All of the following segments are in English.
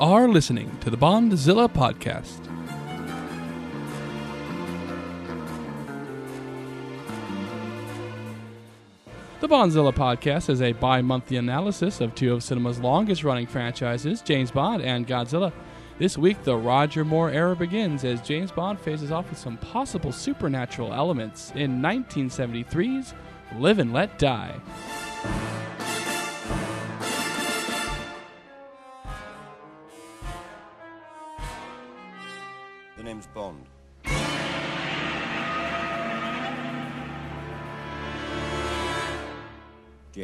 Are listening to the Bondzilla podcast. The Bondzilla podcast is a bi monthly analysis of two of cinema's longest running franchises, James Bond and Godzilla. This week, the Roger Moore era begins as James Bond faces off with some possible supernatural elements in 1973's Live and Let Die.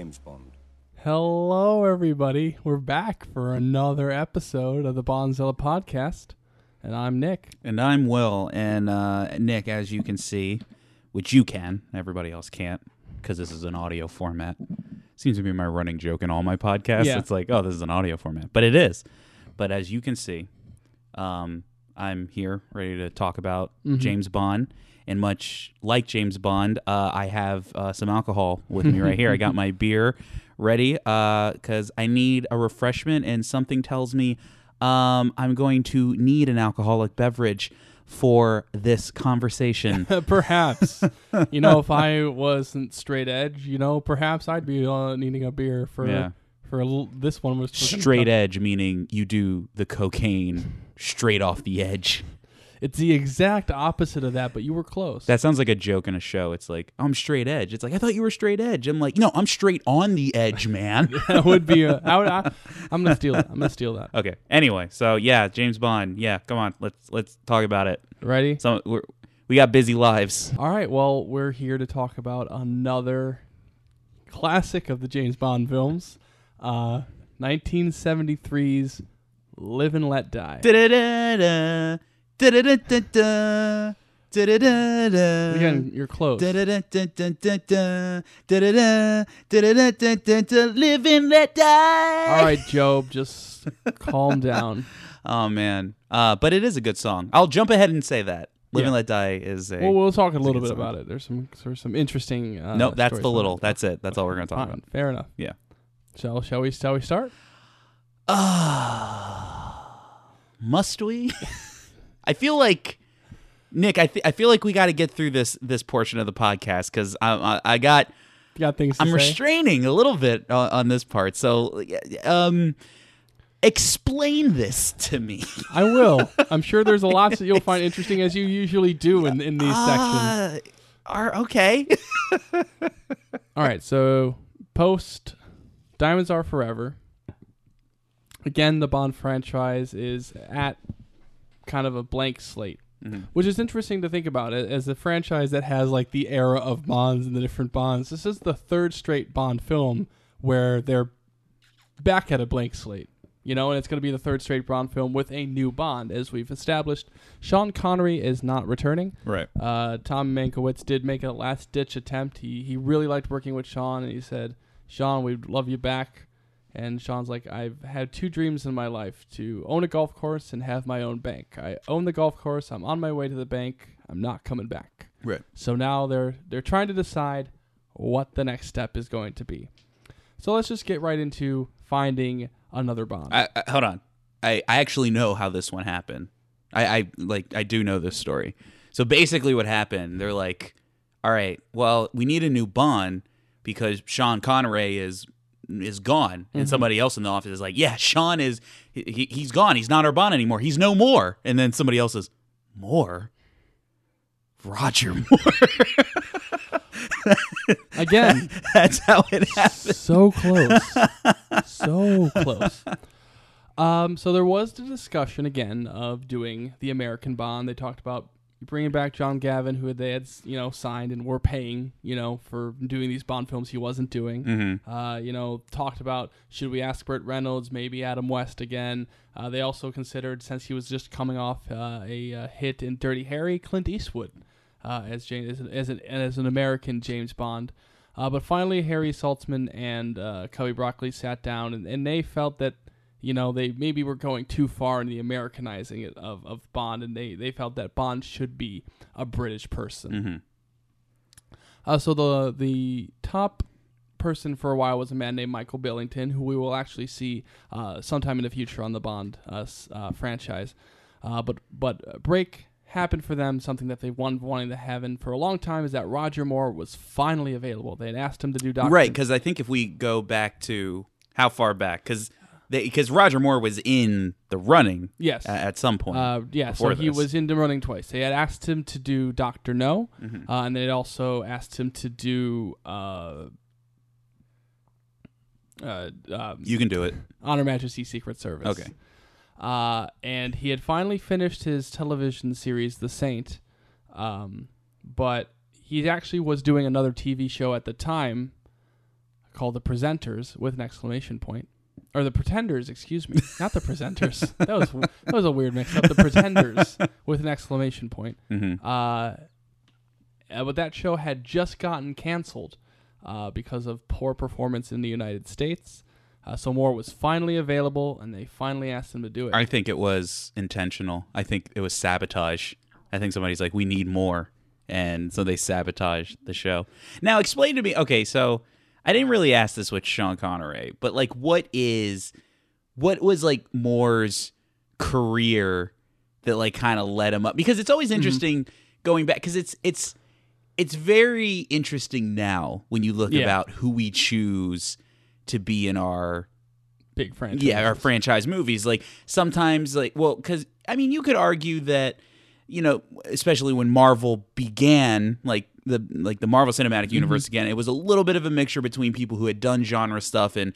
James Bond. Hello, everybody. We're back for another episode of the Bondzilla podcast, and I'm Nick. And I'm Will. And uh, Nick, as you can see, which you can, everybody else can't, because this is an audio format. Seems to be my running joke in all my podcasts. Yeah. It's like, oh, this is an audio format, but it is. But as you can see, um, I'm here ready to talk about James Bond. And much like James Bond, uh, I have uh, some alcohol with me right here. I got my beer ready because I need a refreshment, and something tells me um, I'm going to need an alcoholic beverage for this conversation. perhaps, you know, if I wasn't straight edge, you know, perhaps I'd be uh, needing a beer for Yeah. for l- this one was straight edge, meaning you do the cocaine straight off the edge. It's the exact opposite of that, but you were close. That sounds like a joke in a show. It's like, I'm straight edge. It's like, I thought you were straight edge. I'm like, no, I'm straight on the edge, man. that would be a. I would, I, I'm gonna steal that. I'm gonna steal that. okay. Anyway, so yeah, James Bond. Yeah, come on. Let's let's talk about it. Ready? So we're, we got busy lives. All right. Well, we're here to talk about another classic of the James Bond films, uh, 1973's Live and Let Die. Da-da-da-da. Again, you're close. Live and let die. All right, Job, just calm down. Oh man, uh, but it is a good song. I'll jump ahead and say that "Live Yeah. and Let Die" is a. Well, we'll talk a little bit song. about it. There's some there's some interesting. Uh, nope, that's stories the little. it. That's it. That's all we're gonna talk Fine, about. Fair enough. Yeah. Shall shall we shall we start? Ah, must we? I feel like Nick. I th- I feel like we got to get through this this portion of the podcast because I, I I got You got things to I'm say? restraining a little bit on, on this part. So, um, explain this to me. I will. I'm sure there's a lot that you'll find interesting as you usually do in in these sections. Uh, are okay. All right, so post Diamonds Are Forever. Again, the Bond franchise is at kind of a blank slate, which is interesting to think about as a franchise that has like the era of Bonds and the different Bonds. This is the third straight Bond film where they're back at a blank slate. You know, and it's going to be the third straight Bond film with a new Bond, as we've established. Sean Connery is not returning. Right. Uh, Tom Mankiewicz did make a last ditch attempt. He he really liked working with Sean, and he said, "Sean, we'd love you back." And Sean's like, "I've had two dreams in my life: to own a golf course and have my own bank. I own the golf course. I'm on my way to the bank. I'm not coming back." Right. So now they're they're trying to decide what the next step is going to be. So let's just get right into finding another Bond. I, I, hold on. I, I actually know how this one happened. I, I like I do know this story. So basically, what happened? They're like, "All right, well, we need a new Bond because Sean Connery is is gone, and somebody else in the office is like, "Yeah, Sean is he, he- he's gone. He's not our Bond anymore. He's no more." And then somebody else says, "More." Roger Moore. Again, That's how it happened. so close, so close. Um, so there was the discussion again of doing the American Bond. They talked about bringing back John Gavin, who they had you know signed and were paying you know for doing these Bond films he wasn't doing. Uh, you know, talked about should we ask Burt Reynolds, maybe Adam West again. Uh, they also considered since he was just coming off uh, a uh, hit in Dirty Harry, Clint Eastwood uh, as James as an, as an as an American James Bond. Uh, but finally, Harry Saltzman and uh, Cubby Broccoli sat down, and, and they felt that you know they maybe were going too far in the Americanizing it of, of Bond, and they, they felt that Bond should be a British person. Uh, so the the top person for a while was a man named Michael Billington, who we will actually see uh, sometime in the future on the Bond uh, uh, franchise. Uh, but but a break happened for them. Something that they've wanted wanting to have in for a long time is that Roger Moore was finally available. They had asked him to do Doctor Right, because I think if we go back to how far back, because because Roger Moore was in the running Yes. a- at some point. Uh, yeah, so he this. was in the running twice. They had asked him to do Doctor No, Mm-hmm. uh, and they had also asked him to do uh, uh, um, you can do it. On Her Majesty's Secret Service. Okay. Uh, and he had finally finished his television series, The Saint, um, but he actually was doing another TV show at the time called The Presenters with an exclamation point. Or the Pretenders, excuse me, not the Presenters. that was that was a weird mix-up. The Pretenders with an exclamation point. Mm-hmm. Uh, but that show had just gotten canceled uh, because of poor performance in the United States. Uh, so Moore was finally available, and they finally asked him to do it. I think it was intentional. I think it was sabotage. I think somebody's like, we need more. And so they sabotaged the show. Now, explain to me. Okay, so I didn't really ask this with Sean Connery, but like, what is, what was like Moore's career that like kind of led him up? Because it's always mm-hmm. interesting going back, because it's, it's, it's very interesting now when you look Yeah. about who we choose to be in our Big franchise. yeah our franchise movies like sometimes like well because i mean you could argue that you know especially when marvel began like the like the marvel cinematic universe again it was a little bit of a mixture between people who had done genre stuff and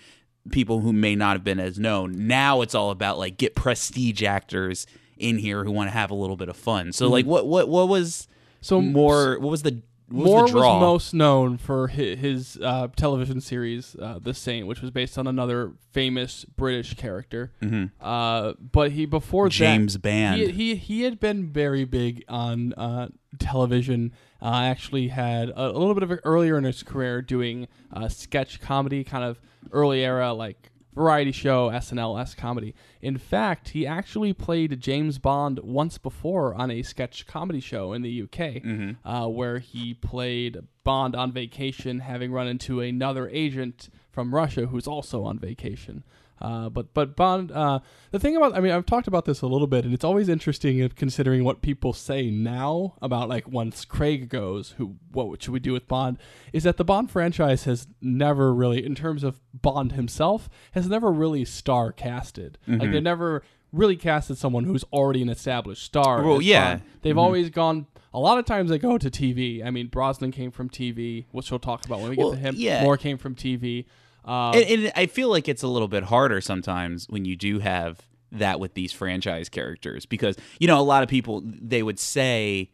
people who may not have been as known now it's all about like get prestige actors in here who want to have a little bit of fun so like what what what was So more what was the what Moore was the draw most known for his, his uh, television series, uh, The Saint, which was based on another famous British character. Uh, but he before Mm-hmm. James that, Band. he, he he had been very big on uh, television. Uh, actually, had a, a little bit of it earlier in his career doing uh, sketch comedy, kind of early era like variety show SNL s comedy. In fact, he actually played James Bond once before on a sketch comedy show in the UK, uh, where he played Bond on vacation, having run into another agent from Russia who's also on vacation. Uh, but but Bond, uh, the thing about I mean I've talked about this a little bit, and it's always interesting considering what people say now about like once Craig goes, who what should we do with Bond? Is that the Bond franchise has never really, in terms of Bond himself, has never really star casted. Mm-hmm. Like they never really casted someone who's already an established star. Well, yeah. Bond. they've always gone. A lot of times they go to TV. I mean, Brosnan came from TV, which we'll talk about when we Well, get to him. yeah. Moore came from TV. Uh, and, and I feel like it's a little bit harder sometimes when you do have that with these franchise characters because you know a lot of people they would say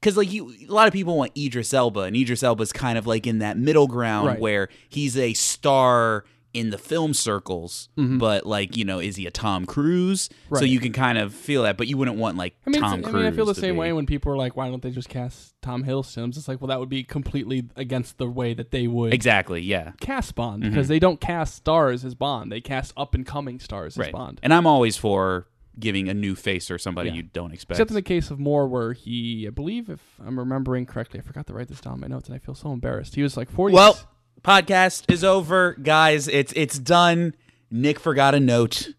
because like you a lot of people want Idris Elba and Idris Elba's kind of like in that middle ground Right. where he's a star in the film circles but like you know is he a Tom Cruise so Mm-hmm. You can kind of feel that but you wouldn't want like I mean, Tom it's- I Cruise mean, I feel the same be- way when people are like, "Why don't they just cast Tom Hiddleston?" It's like, well, that would be completely against the way that they would exactly yeah cast Bond because they don't cast stars as Bond; they cast up and coming stars as Bond. and I'm always for giving a new face or somebody Yeah. you don't expect Except in the case of Moore, where he, I believe, if I'm remembering correctly, I forgot to write this down in my notes, and I feel so embarrassed. He was like 40. Well, podcast is over, guys. It's it's done. Nick forgot a note.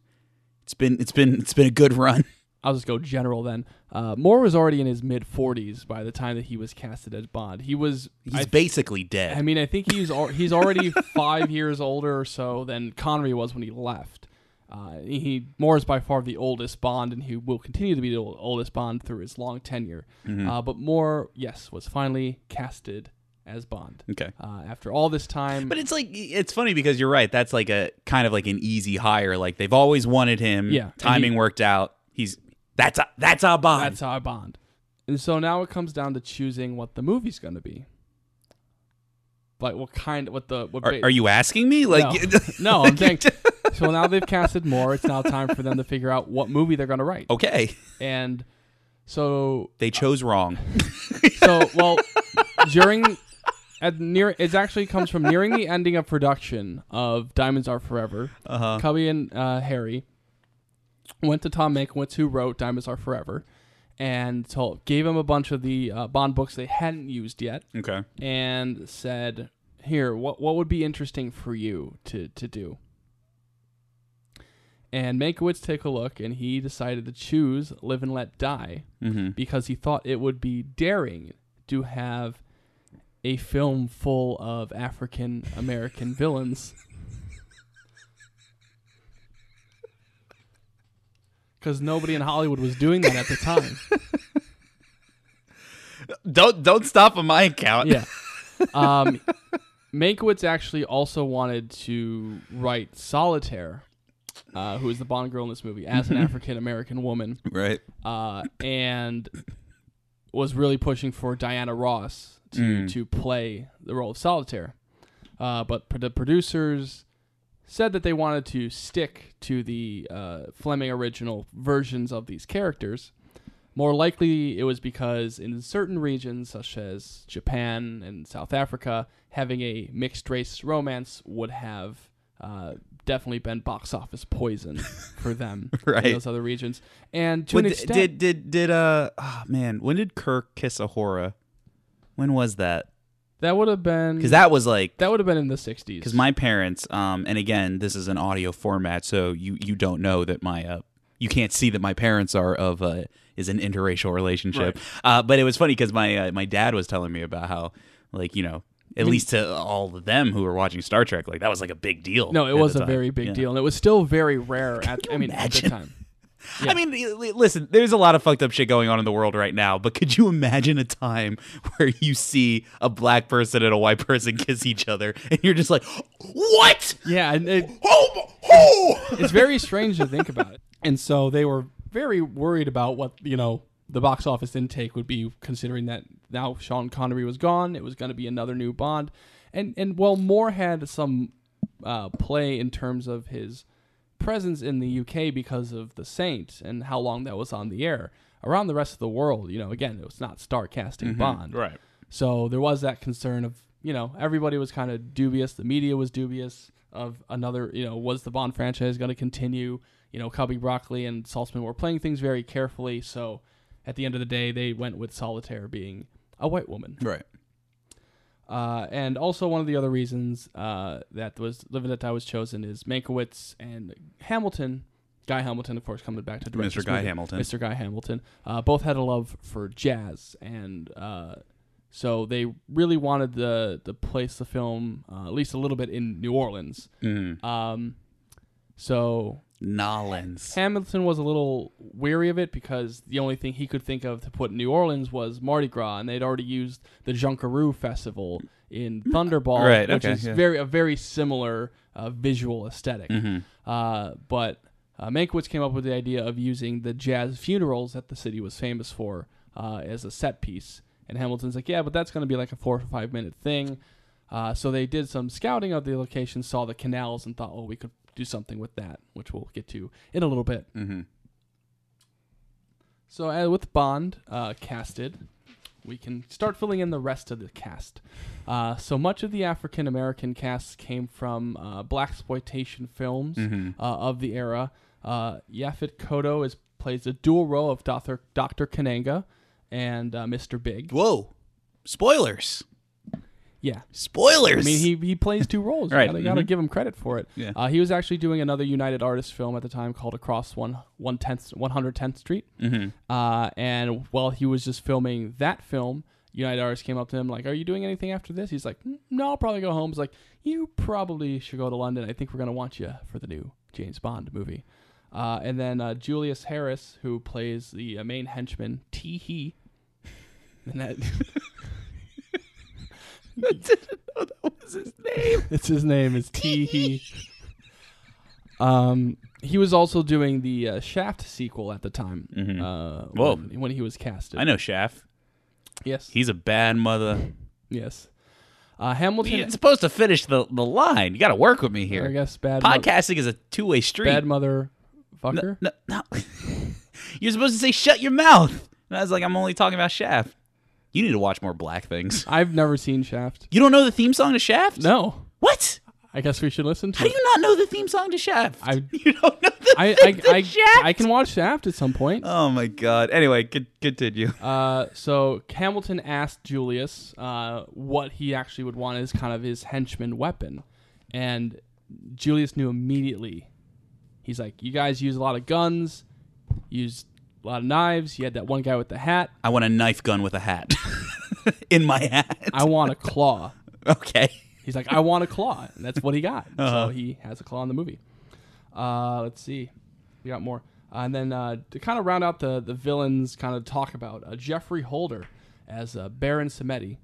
It's been it's been it's been a good run. I'll just go general then. Uh, Moore was already in his mid 40s by the time that he was casted as Bond. He was, He's I basically dead. I mean, I think he's al- he's already five years older or so than Connery was when he left. Uh, he Moore is by far the oldest Bond, and he will continue to be the oldest Bond through his long tenure. Uh, but Moore, yes, was finally casted as Bond. okay. Uh, after all this time, But it's like it's funny because you're right. That's like a kind of like an easy hire. Like they've always wanted him. Yeah, and Timing he- worked out. He's that's a, that's our bond. that's how I Bond. And so now it comes down to choosing what the movie's going to be. Like what kind, of what the what are, ba- are you asking me? Like no, I'm saying. So now they've casted more. It's now time for them to figure out what movie they're going to write. okay. And so, They chose wrong. so well, during at near it actually comes from nearing the ending of production of Diamonds Are Forever. Uh-huh. Cubby and uh, Harry went to Tom Mankiewicz, who wrote Diamonds Are Forever, and told gave him a bunch of the uh, Bond books they hadn't used yet, Okay. and said, here, what what would be interesting for you to to do? And Mankiewicz took a look, and he decided to choose Live and Let Die Mm-hmm. because he thought it would be daring to have a film full of African American villains. Because nobody in Hollywood was doing that at the time. Don't don't stop on my account. yeah. Um, Mankiewicz actually also wanted to write Solitaire, uh, who is the Bond girl in this movie, as an African American woman, Right. uh, and was really pushing for Diana Ross to Mm. to play the role of Solitaire. Uh, but the producers said that they wanted to stick to the uh, Fleming original versions of these characters. More likely, it was because in certain regions, such as Japan and South Africa, having a mixed race romance would have uh, definitely been box office poison for them Right. in those other regions. And to When an extent, did did did uh oh man, when did Kirk kiss Uhura? When was that? that would have been Because that was like that would have been in the '60s. because my parents um and again this is an audio format so you you don't know that my uh you can't see that my parents are of uh is an interracial relationship uh but it was funny because my uh, my dad was telling me about how like you know at least to all of them who were watching Star Trek like that was like a big deal no, it was a very big Yeah. deal, and it was still very rare. At I mean, at the time. Yeah. I mean, listen, there's a lot of fucked up shit going on in the world right now, but could you imagine a time where you see a black person and a white person kiss each other and you're just like, what? Yeah, and it, Oh, oh! it's very strange to think about it. And so they were very worried about what you know the box office intake would be, considering that now Sean Connery was gone. It was going to be another new Bond, and and well, Moore had some uh, play in terms of his presence in the UK because of The Saint and how long that was on the air. Around the rest of the world, you know, again, it was not star casting mm-hmm. Bond, Right. So there was that concern of, you know, everybody was kind of dubious. The media was dubious of another, you know, was the Bond franchise going to continue? You know, Cubby Broccoli and Saltzman were playing things very carefully. So at the end of the day, they went with Solitaire being a white woman. Right. Uh, and also one of the other reasons uh, that was and Let Die was chosen is Mankiewicz and Hamilton, Guy Hamilton, of course, coming back to direct Mr. Guy movie. Hamilton. Mr. Guy Hamilton, uh, both had a love for jazz, and uh, so they really wanted the to place the film uh, at least a little bit in New Orleans. Mm. Um, so Nolans. Hamilton was a little weary of it because the only thing he could think of to put in New Orleans was Mardi Gras, and they'd already used the Junkanoo Festival in Thunderball, Right, which okay, is yeah. very a very similar uh, visual aesthetic. Mm-hmm. Uh, but uh, Mankiewicz came up with the idea of using the jazz funerals that the city was famous for uh, as a set piece. And Hamilton's like, yeah, but that's going to be like a four or five minute thing. Uh, so they did some scouting of the location, saw the canals, and thought, well, we could do something with that, which we'll get to in a little bit. Mm-hmm. So uh, with Bond uh, casted, we can start filling in the rest of the cast. Uh, so much of the African American cast came from uh, black exploitation films Mhm. uh, of the era. Uh, Yaphet Kotto is plays a dual role of Doctor Doctor Kananga and uh, Mr. Big. Whoa. Spoilers. Yeah, Spoilers. I mean he he plays two roles. Right, You gotta, gotta mhm. give him credit for it. Yeah. Uh, he was actually doing another United Artists film at the time called Across One One Tenth One Hundred Tenth Street. mm-hmm. Uh, and while he was just filming that film, United Artists came up to him like, "Are you doing anything after this?" He's like, "Mm, "No, I'll probably go home." He's like, "You probably should go to London. I think we're gonna want you for the new James Bond movie." Uh, and then uh, Julius Harris, who plays the uh, main henchman Tee Hee, and that I didn't know that was his name. it's his name is Tee Hee. Um, he was also doing the uh, Shaft sequel at the time. Mhm. Uh, Whoa. when, when he was casted. I know Shaft. Yes. He's a bad mother. yes. Uh, Hamilton. You're supposed to finish the, the line. You got to work with me here. I guess bad. mo- Podcasting is a two way street. bad mother, fucker. No, no. You're supposed to say shut your mouth. And I was like, I'm only talking about Shaft. You need to watch more black things. I've never seen Shaft. You don't know the theme song to Shaft? No, What? I guess we should listen to How do you not know the theme song to Shaft? I- you don't know the I theme to I, I, Shaft? I can watch Shaft at some point. Oh my god. Anyway, con- continue. Uh, so Hamilton asked Julius uh, what he actually would want as kind of his henchman weapon, and Julius knew immediately. He's like, "You guys use a lot of guns, use a lot of knives. You had that one guy with the hat. I want a knife gun with a hat. In my hat. I want a claw." okay. He's like, "I want a claw," and that's what he got. Uh-huh. So he has a claw in the movie. Uh, let's see, we got more, uh, and then uh, to kind of round out the the villains, kind of talk about uh, Geoffrey Holder as uh, Baron Samedi,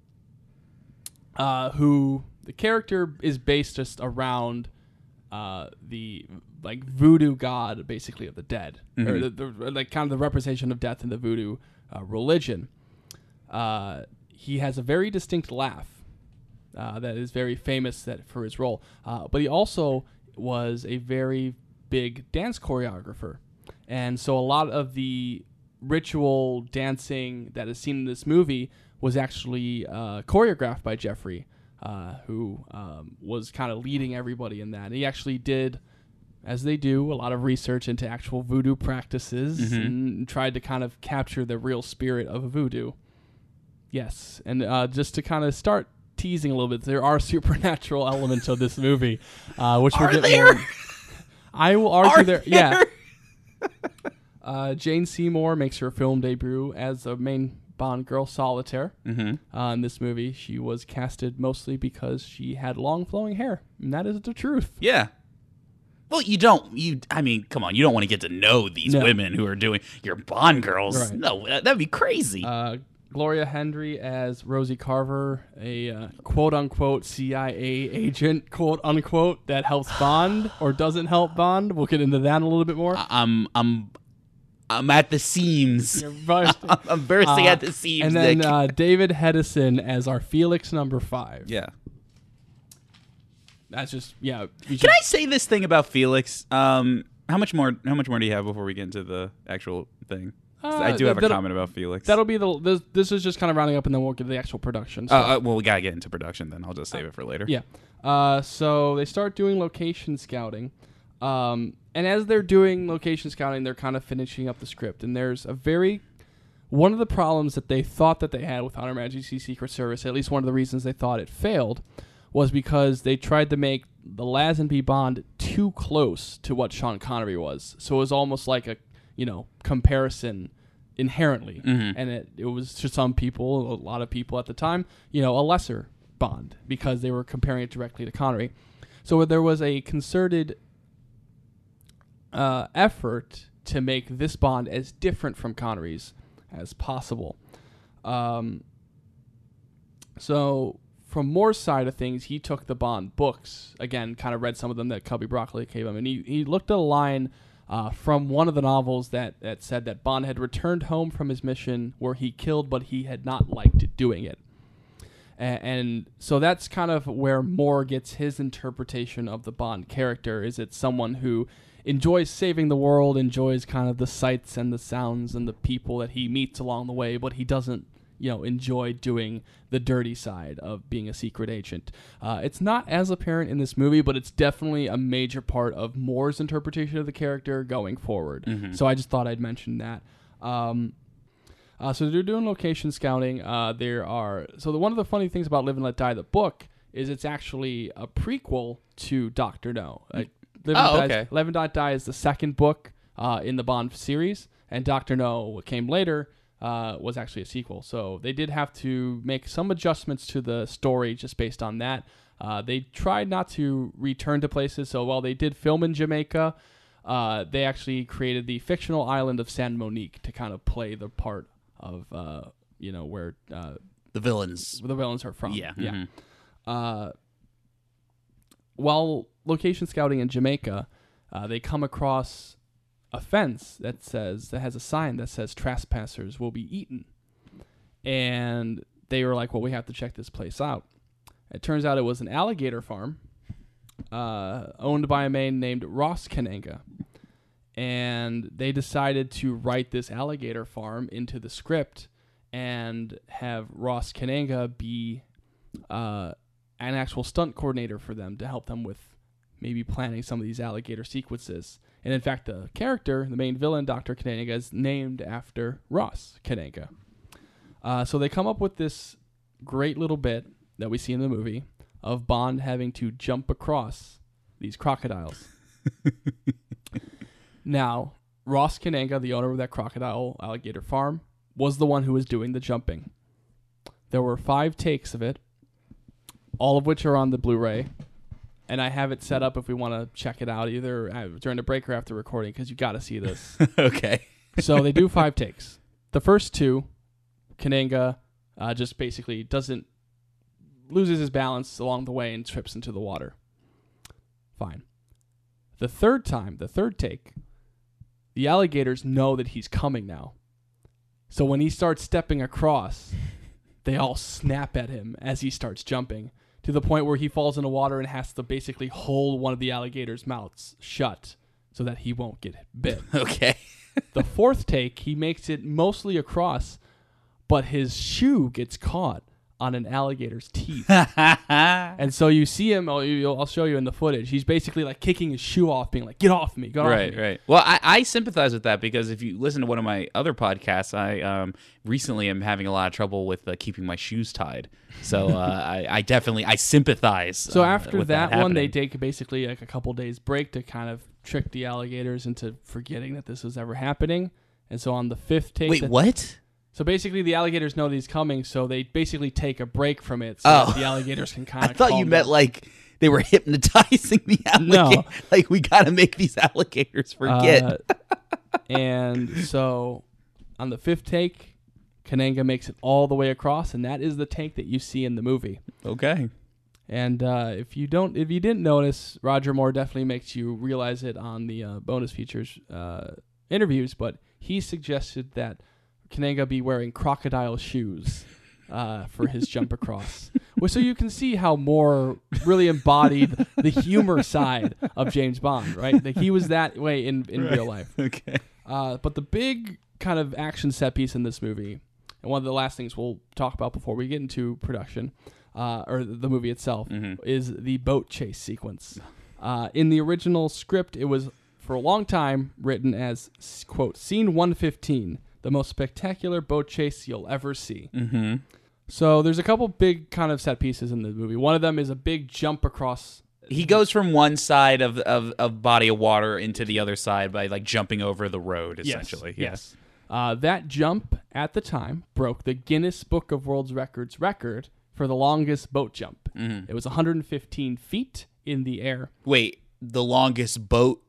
uh, who the character is based just around uh, the like voodoo god, basically of the dead, or the, the, like kind of the representation of death in the voodoo uh, religion. Uh, he has a very distinct laugh uh, that is very famous that for his role. Uh, but he also was a very big dance choreographer, and so a lot of the ritual dancing that is seen in this movie was actually uh, choreographed by Geoffrey, uh, who um, was kind of leading everybody in that. And He actually did. As they do, a lot of research into actual voodoo practices and tried to kind of capture the real spirit of voodoo. Yes, and uh, just to kind of start teasing a little bit, there are supernatural elements of this movie, uh, which we'll Are get there? more. I will argue Are there. Yeah, uh, Jane Seymour makes her film debut as the main Bond girl, Solitaire. Mm-hmm. Uh, in this movie, she was casted mostly because she had long flowing hair, and that is the truth. Yeah. Well, you don't. You. I mean, come on. You don't want to get to know these No. women who are doing your Bond girls. Right. No, that- that'd be crazy. Uh, Gloria Hendry as Rosie Carver, a uh, quote unquote CIA agent, quote unquote, that helps Bond or doesn't help Bond. We'll get into that a little bit more. I'm. I'm. I'm at the seams. You're bursting. I'm bursting Uh, at the seams. and then uh, David Hedison as our Felix number five. yeah. That's just yeah. Can should- I say this thing about Felix? Um, how much more? How much more do you have before we get into the actual thing? 'Cause I Uh, do have a comment about Felix. That'll be the this, this is just kind of rounding up, and then we'll get to the actual production. Uh, stuff. uh, well, we gotta get into production then. I'll just save it for later. Yeah. Uh, so they start doing location scouting. Um, and as they're doing location scouting, they're kind of finishing up the script. And there's a very one of the problems that they thought that they had with On Her Majesty Secret Service, at least one of the reasons they thought it failed, was because they tried to make the Lazenby Bond too close to what Sean Connery was. So it was almost like a you know comparison inherently, mm-hmm. and it, it was to some people, a lot of people at the time, you know, a lesser Bond because they were comparing it directly to Connery. So there was a concerted uh, effort to make this Bond as different from Connery's as possible. Um, so from Moore's side of things, he took the Bond books again, kind of read some of them that Cubby Broccoli gave him, and he, he looked at a line uh, from one of the novels that, that said that Bond had returned home from his mission where he killed, but he had not liked doing it. A- and so that's kind of where Moore gets his interpretation of the Bond character. Is it someone who enjoys saving the world, enjoys kind of the sights and the sounds and the people that he meets along the way, but he doesn't, you know, enjoy doing the dirty side of being a secret agent. Uh, it's not as apparent in this movie, but it's definitely a major part of Moore's interpretation of the character going forward. So I just thought I'd mention that. Um, uh, so they're doing location scouting. Uh, there are so the, one of the funny things about Live and Let Die, the book, is it's actually a prequel to Doctor No. Like, Live and Oh, Let Die- okay. Live and Let Die is the second book uh, in the Bond series, and Doctor No, what came later, uh, was actually a sequel. So they did have to make some adjustments to the story just based on that. Uh, they tried not to return to places. So while they did film in Jamaica, uh, they actually created the fictional island of San Monique to kind of play the part of uh, you know where uh, The villains. the villains are from. Yeah. yeah. mhm. Uh, while location scouting in Jamaica, uh, they come across a fence that says that has a sign that says trespassers will be eaten, and they were like, "Well, we have to check this place out." It turns out it was an alligator farm, uh, owned by a man named Ross Kananga, and they decided to write this alligator farm into the script and have Ross Kananga be uh, an actual stunt coordinator for them to help them with maybe planning some of these alligator sequences. And in fact, the character, the main villain, Dr. Kananga, is named after Ross Kananga. Uh, so they come up with this great little bit that we see in the movie of Bond having to jump across these crocodiles. now, Ross Kananga, the owner of that crocodile alligator farm, was the one who was doing the jumping. There were five takes of it, all of which are on the Blu-ray, and I have it set up if we want to check it out either uh, during the break or after recording because you got to see this. okay. so they do five takes. The first two, Kananga uh, just basically doesn't loses his balance along the way and trips into the water. Fine. The third time, the third take, the alligators know that he's coming now. So when he starts stepping across, they all snap at him as he starts jumping to the point where he falls in the water and has to basically hold one of the alligator's mouths shut so that he won't get bit. Okay. the fourth take, he makes it mostly across, but his shoe gets caught on an alligator's teeth. and so you see him, I'll, you- I'll show you in the footage. He's basically like kicking his shoe off, being like, get off me, get off right, me. right. Well, I, I sympathize with that because if you listen to one of my other podcasts, I um, recently am having a lot of trouble with uh, keeping my shoes tied. So uh, I, I definitely I sympathize. So uh, after with that, one, they take basically like a couple days break to kind of trick the alligators into forgetting that this was ever happening. And so on the fifth take, wait. that- What? So basically, the alligators know that he's coming, so they basically take a break from it, so Oh. that the alligators can kind of. I thought you meant like they were hypnotizing the No. alligator. Like we got to make these alligators forget. Uh, and so on the fifth take, Kananga makes it all the way across, and that is the take that you see in the movie. okay. And uh, if you don't, if you didn't notice, Roger Moore definitely makes you realize it on the uh, bonus features uh, interviews. But he suggested that Kananga be wearing crocodile shoes uh, for his jump across, well, so you can see how Moore really embodied the humor side of James Bond. Right, like he was that way in in real life. Okay. Uh, but the big kind of action set piece in this movie, and one of the last things we'll talk about before we get into production, uh, or the movie itself, is the boat chase sequence. Uh, in the original script, it was for a long time written as quote scene 115, the most spectacular boat chase you'll ever see. Mm-hmm. So there's a couple big kind of set pieces in the movie. One of them is a big jump across He goes from one side of, of, of body of water into the other side by like jumping over the road, essentially. Yes. Uh, that jump at the time broke the Guinness Book of World Records record for the longest boat jump. Mm-hmm. It was 115 feet in the air. Wait, the longest boat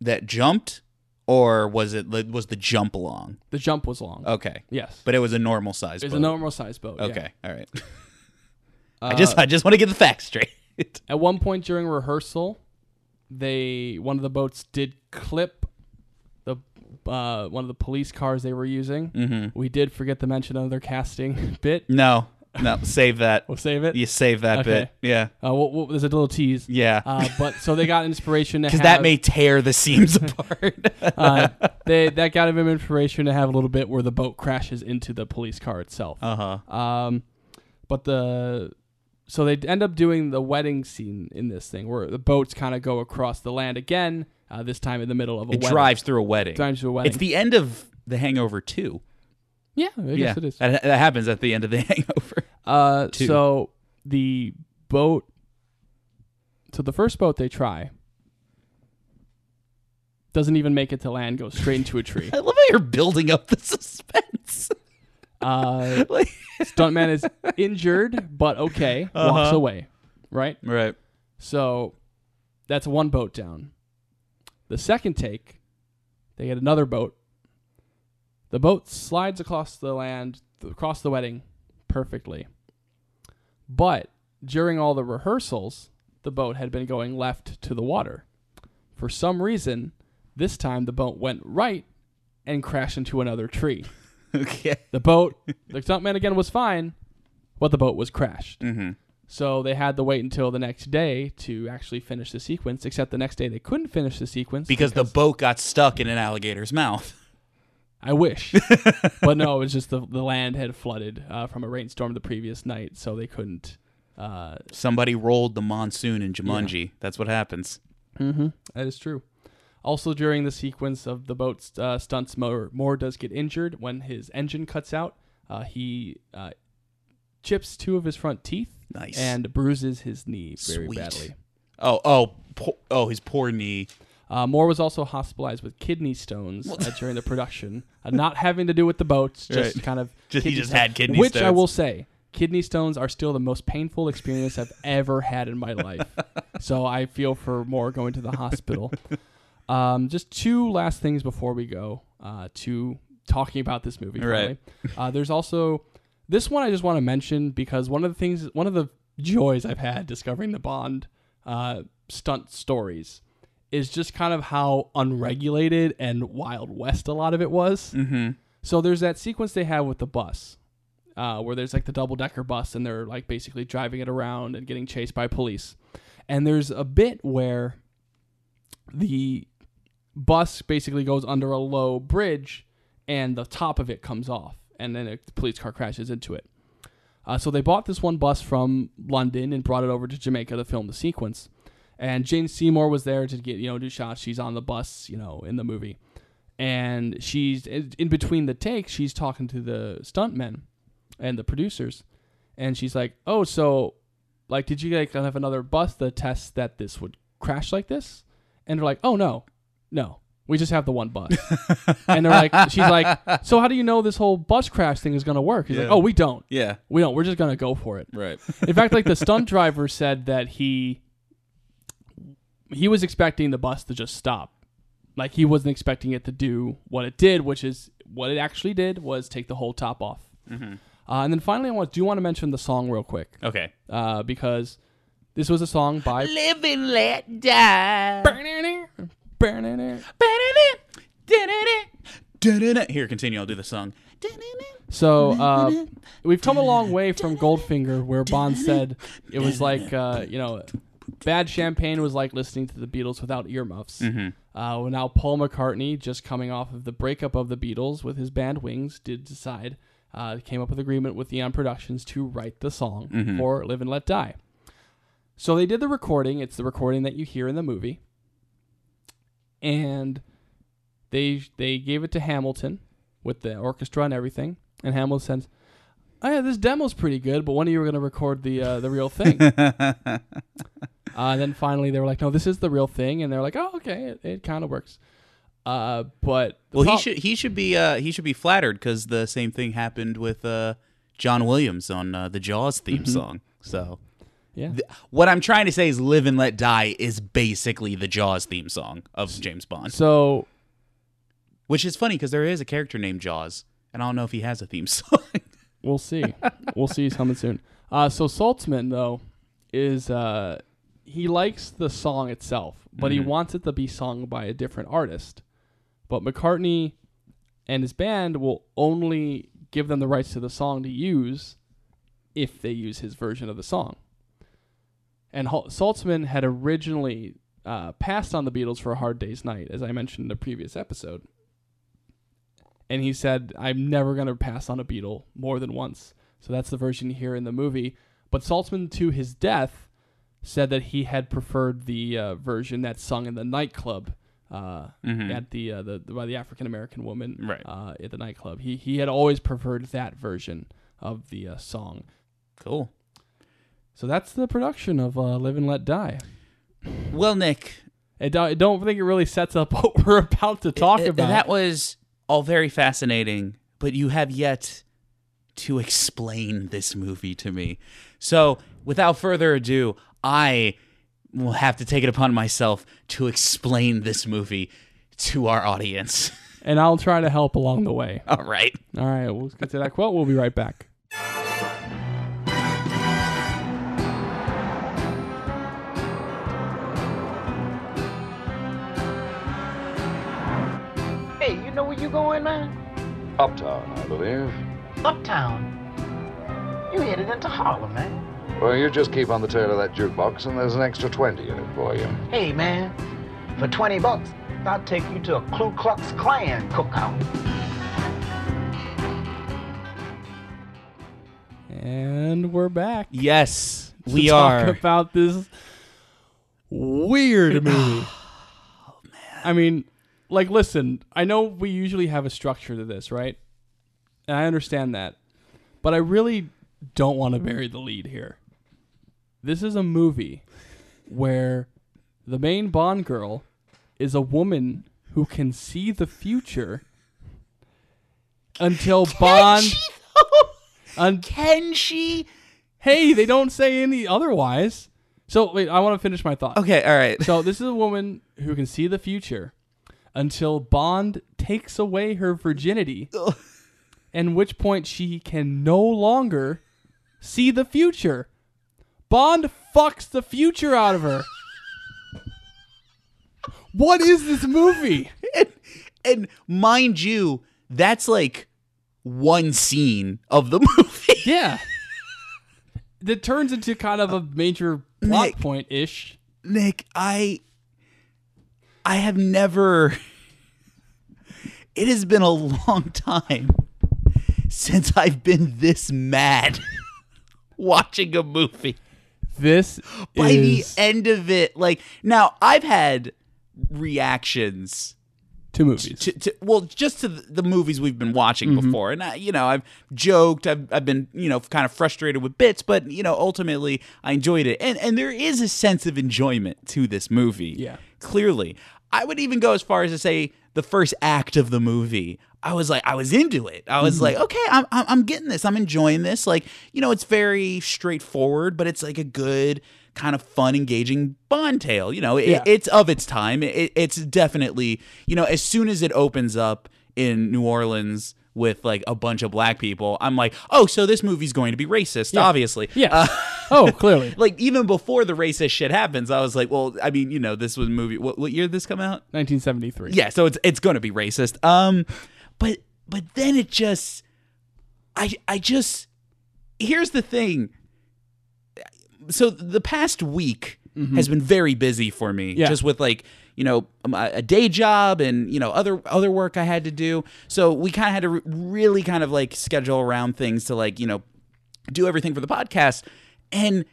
that jumped, or was it was the jump long? The jump was long. Okay, yes. but it was a normal size. Boat. It was boat. a normal size boat. yeah. Okay, all right. Uh, I just I just want to get the facts straight. At one point during rehearsal, they one of the boats did clip the uh, one of the police cars they were using. mm-hmm. We did forget to mention another casting bit. No, no, save that. We'll save it. You save that Okay. bit. Yeah, Uh, we'll, we'll- there's a little tease. yeah. Uh, but so they got inspiration to Because have that may tear the seams apart. uh, they that got him inspiration to have a little bit where the boat crashes into the police car itself. uh huh. Um, but the so they end up doing the wedding scene in this thing where the boats kind of go across the land again. Uh, this time in the middle of a It wedding. drives through a wedding. Drives to a wedding. It's the end of The Hangover Two. yeah, I guess yeah, it is. That, that happens at the end of The Hangover. Uh, Two. so the boat. So the first boat they try doesn't even make it to land. Goes straight into a tree. I love how you're building up the suspense. Uh, like, stuntman is injured, but okay, walks Uh-huh. away. Right. right. So that's one boat down. The second take, they get another boat. The boat slides across the land, across the wedding, perfectly. But during all the rehearsals, the boat had been going left to the water. For some reason, this time the boat went right and crashed into another tree. Okay. The boat, the stuntman again was fine, but the boat was crashed. Mm-hmm. So they had to wait until the next day to actually finish the sequence. Except the next day they couldn't finish the sequence Because the boat got stuck in an alligator's mouth. I wish, but no, it was just the the land had flooded uh, from a rainstorm the previous night, so they couldn't Uh, Somebody rolled the monsoon in Jumanji. That's what happens. that is true. Also, during the sequence of the boat uh, stunts, Moore, Moore does get injured when his engine cuts out. Uh, he uh, chips two of his front teeth Nice. and bruises his knee very Sweet. badly. Oh, oh, po- oh, his poor knee. Uh, Moore was also hospitalized with kidney stones uh, during the production, uh, not having to do with the boats, just Right. kind of. Just- he kidney just stones. had kidney stones. Which I stones. will say, kidney stones are still the most painful experience I've ever had in my life. so I feel for Moore going to the hospital. Um, just two last things before we go uh, to talking about this movie. Right. finally. Uh, there's also this one I just want to mention because one of the things, one of the joys I've had discovering the Bond uh, stunt stories is just kind of how unregulated and Wild West a lot of it was. Mm-hmm. So there's that sequence they have with the bus, uh, where there's like the double decker bus, and they're like basically driving it around and getting chased by police. And there's a bit where the bus basically goes under a low bridge, and the top of it comes off, and then a police car crashes into it. Uh, so they bought this one bus from London and brought it over to Jamaica to film the sequence. And Jane Seymour was there to get you know do shots. She's on the bus, you know, in the movie. And she's in between the takes she's talking to the stuntmen and the producers. And she's like oh so like did you like have another bus to test that this would crash like this? And they're like oh no. No. We just have the one bus. And they're like she's like so how do you know this whole bus crash thing is going to work? He's like oh we don't. Yeah. we don't. We're just going to go for it. Right. in fact, like the stunt driver said that he he was expecting the bus to just stop. Like he wasn't expecting it to do what it did, which is what it actually did was take the whole top off. Uh, and then finally, I want do want to mention the song real quick Okay. uh, because this was a song by. Live and let die. Burn in there. Burn in there. Burn it here, continue. I'll do the song. So uh, we've come a long way from Goldfinger, where Bond said it was like uh, you know, bad champagne was like listening to the Beatles without earmuffs. Uh, well, now Paul McCartney, just coming off of the breakup of the Beatles with his band Wings, did decide uh, came up with agreement with Eon Productions to write the song for "Live and Let Die." So they did the recording. It's the recording that you hear in the movie, and they they gave it to Hamilton with the orchestra and everything. And Hamilton "Oh yeah, this demo's pretty good, but when are you going to record the uh, the real thing?" uh, and then finally they were like, "No, this is the real thing," and they're like, "Oh, okay, it, it kind of works." Uh, but Well, he should he should be uh, he should be flattered because the same thing happened with uh, John Williams on uh, the Jaws theme song. So yeah. th- what I'm trying to say is "Live and Let Die" is basically the Jaws theme song of James Bond, So which is funny because there is a character named Jaws, and I don't know if he has a theme song. We'll see. we'll see. He's coming soon. Uh, so Saltzman though is uh, he likes the song itself, but he wants it to be sung by a different artist. But McCartney and his band will only give them the rights to the song to use if they use his version of the song. And Saltzman had originally uh, passed on the Beatles for a Hard Day's Night, as I mentioned in the previous episode and he said, "I'm never gonna pass on a Beatle more than once." So that's the version hear in the movie. But Saltzman, to his death, said that he had preferred the uh, version that's sung in the nightclub uh, at the, uh, the by the African American woman Right. uh, at the nightclub. He he had always preferred that version of the uh, song. cool. So that's the production of uh, "Live and Let Die." Well, Nick, I don't, I don't think it really sets up what we're about to talk uh, about. that was all very fascinating, but you have yet to explain this movie to me. So, without further ado, I will have to take it upon myself to explain this movie to our audience. and I'll try to help along the way. all right. All right, we'll get to that quote. We'll be right back. Going, man? Uptown, I believe. Uptown. You headed into Harlem, man. Well, you just keep on the tail of that jukebox, and there's an extra 20 in it for you. Hey, man. For 20 bucks, I'll take you to a Ku Klux Klan cookout. And we're back. Yes. to We talk are. about this weird oh, movie. oh, man. I mean, like, listen, I know we usually have a structure to this, right? And I understand that, but I really don't want to bury the lead here. This is a movie where the main Bond girl is a woman who can see the future until Bond. Un- Can she? hey, they don't say any otherwise. So wait, I want to finish my thought. Okay, all right. So this is a woman who can see the future until Bond takes away her virginity, and which point she can no longer see the future. Bond fucks the future out of her. What is this movie? and, and mind you, that's like one scene of the movie. Yeah. That turns into kind of a major plot Nick. point ish. Nick, I I have never It has been a long time since I've been this mad watching a movie. This By is the end of it, like now I've had reactions to movies. to, to well just to the, movies we've been watching Mm-hmm. before and I, you know i've joked I've, I've been you know kind of frustrated with bits but you know ultimately i enjoyed it and and there is a sense of enjoyment to this movie Yeah. clearly i would even go as far as to say the first act of the movie I was like, I was into it. I Mm-hmm. was like, okay, I'm, I'm, I'm getting this. I'm enjoying this. Like, you know, it's very straightforward, but it's like a good kind of fun, engaging Bond tale. You know, it, Yeah. it's of its time. It, it's definitely, you know, as soon as it opens up in New Orleans with like a bunch of black people, I'm like, oh, so this movie's going to be racist, obviously. Yeah. Uh, oh, clearly. like even before the racist shit happens, I was like, well, I mean, you know, this was a movie. What, what year did this come out? 1973. Yeah, so it's it's going to be racist. Um, but but then it just, I I just here's the thing. So the past week has been very busy for me, Yeah. just with like you know um, a day job and you know other other work I had to do. So we kind of had to re- really kind of like schedule around things to like you know do everything for the podcast and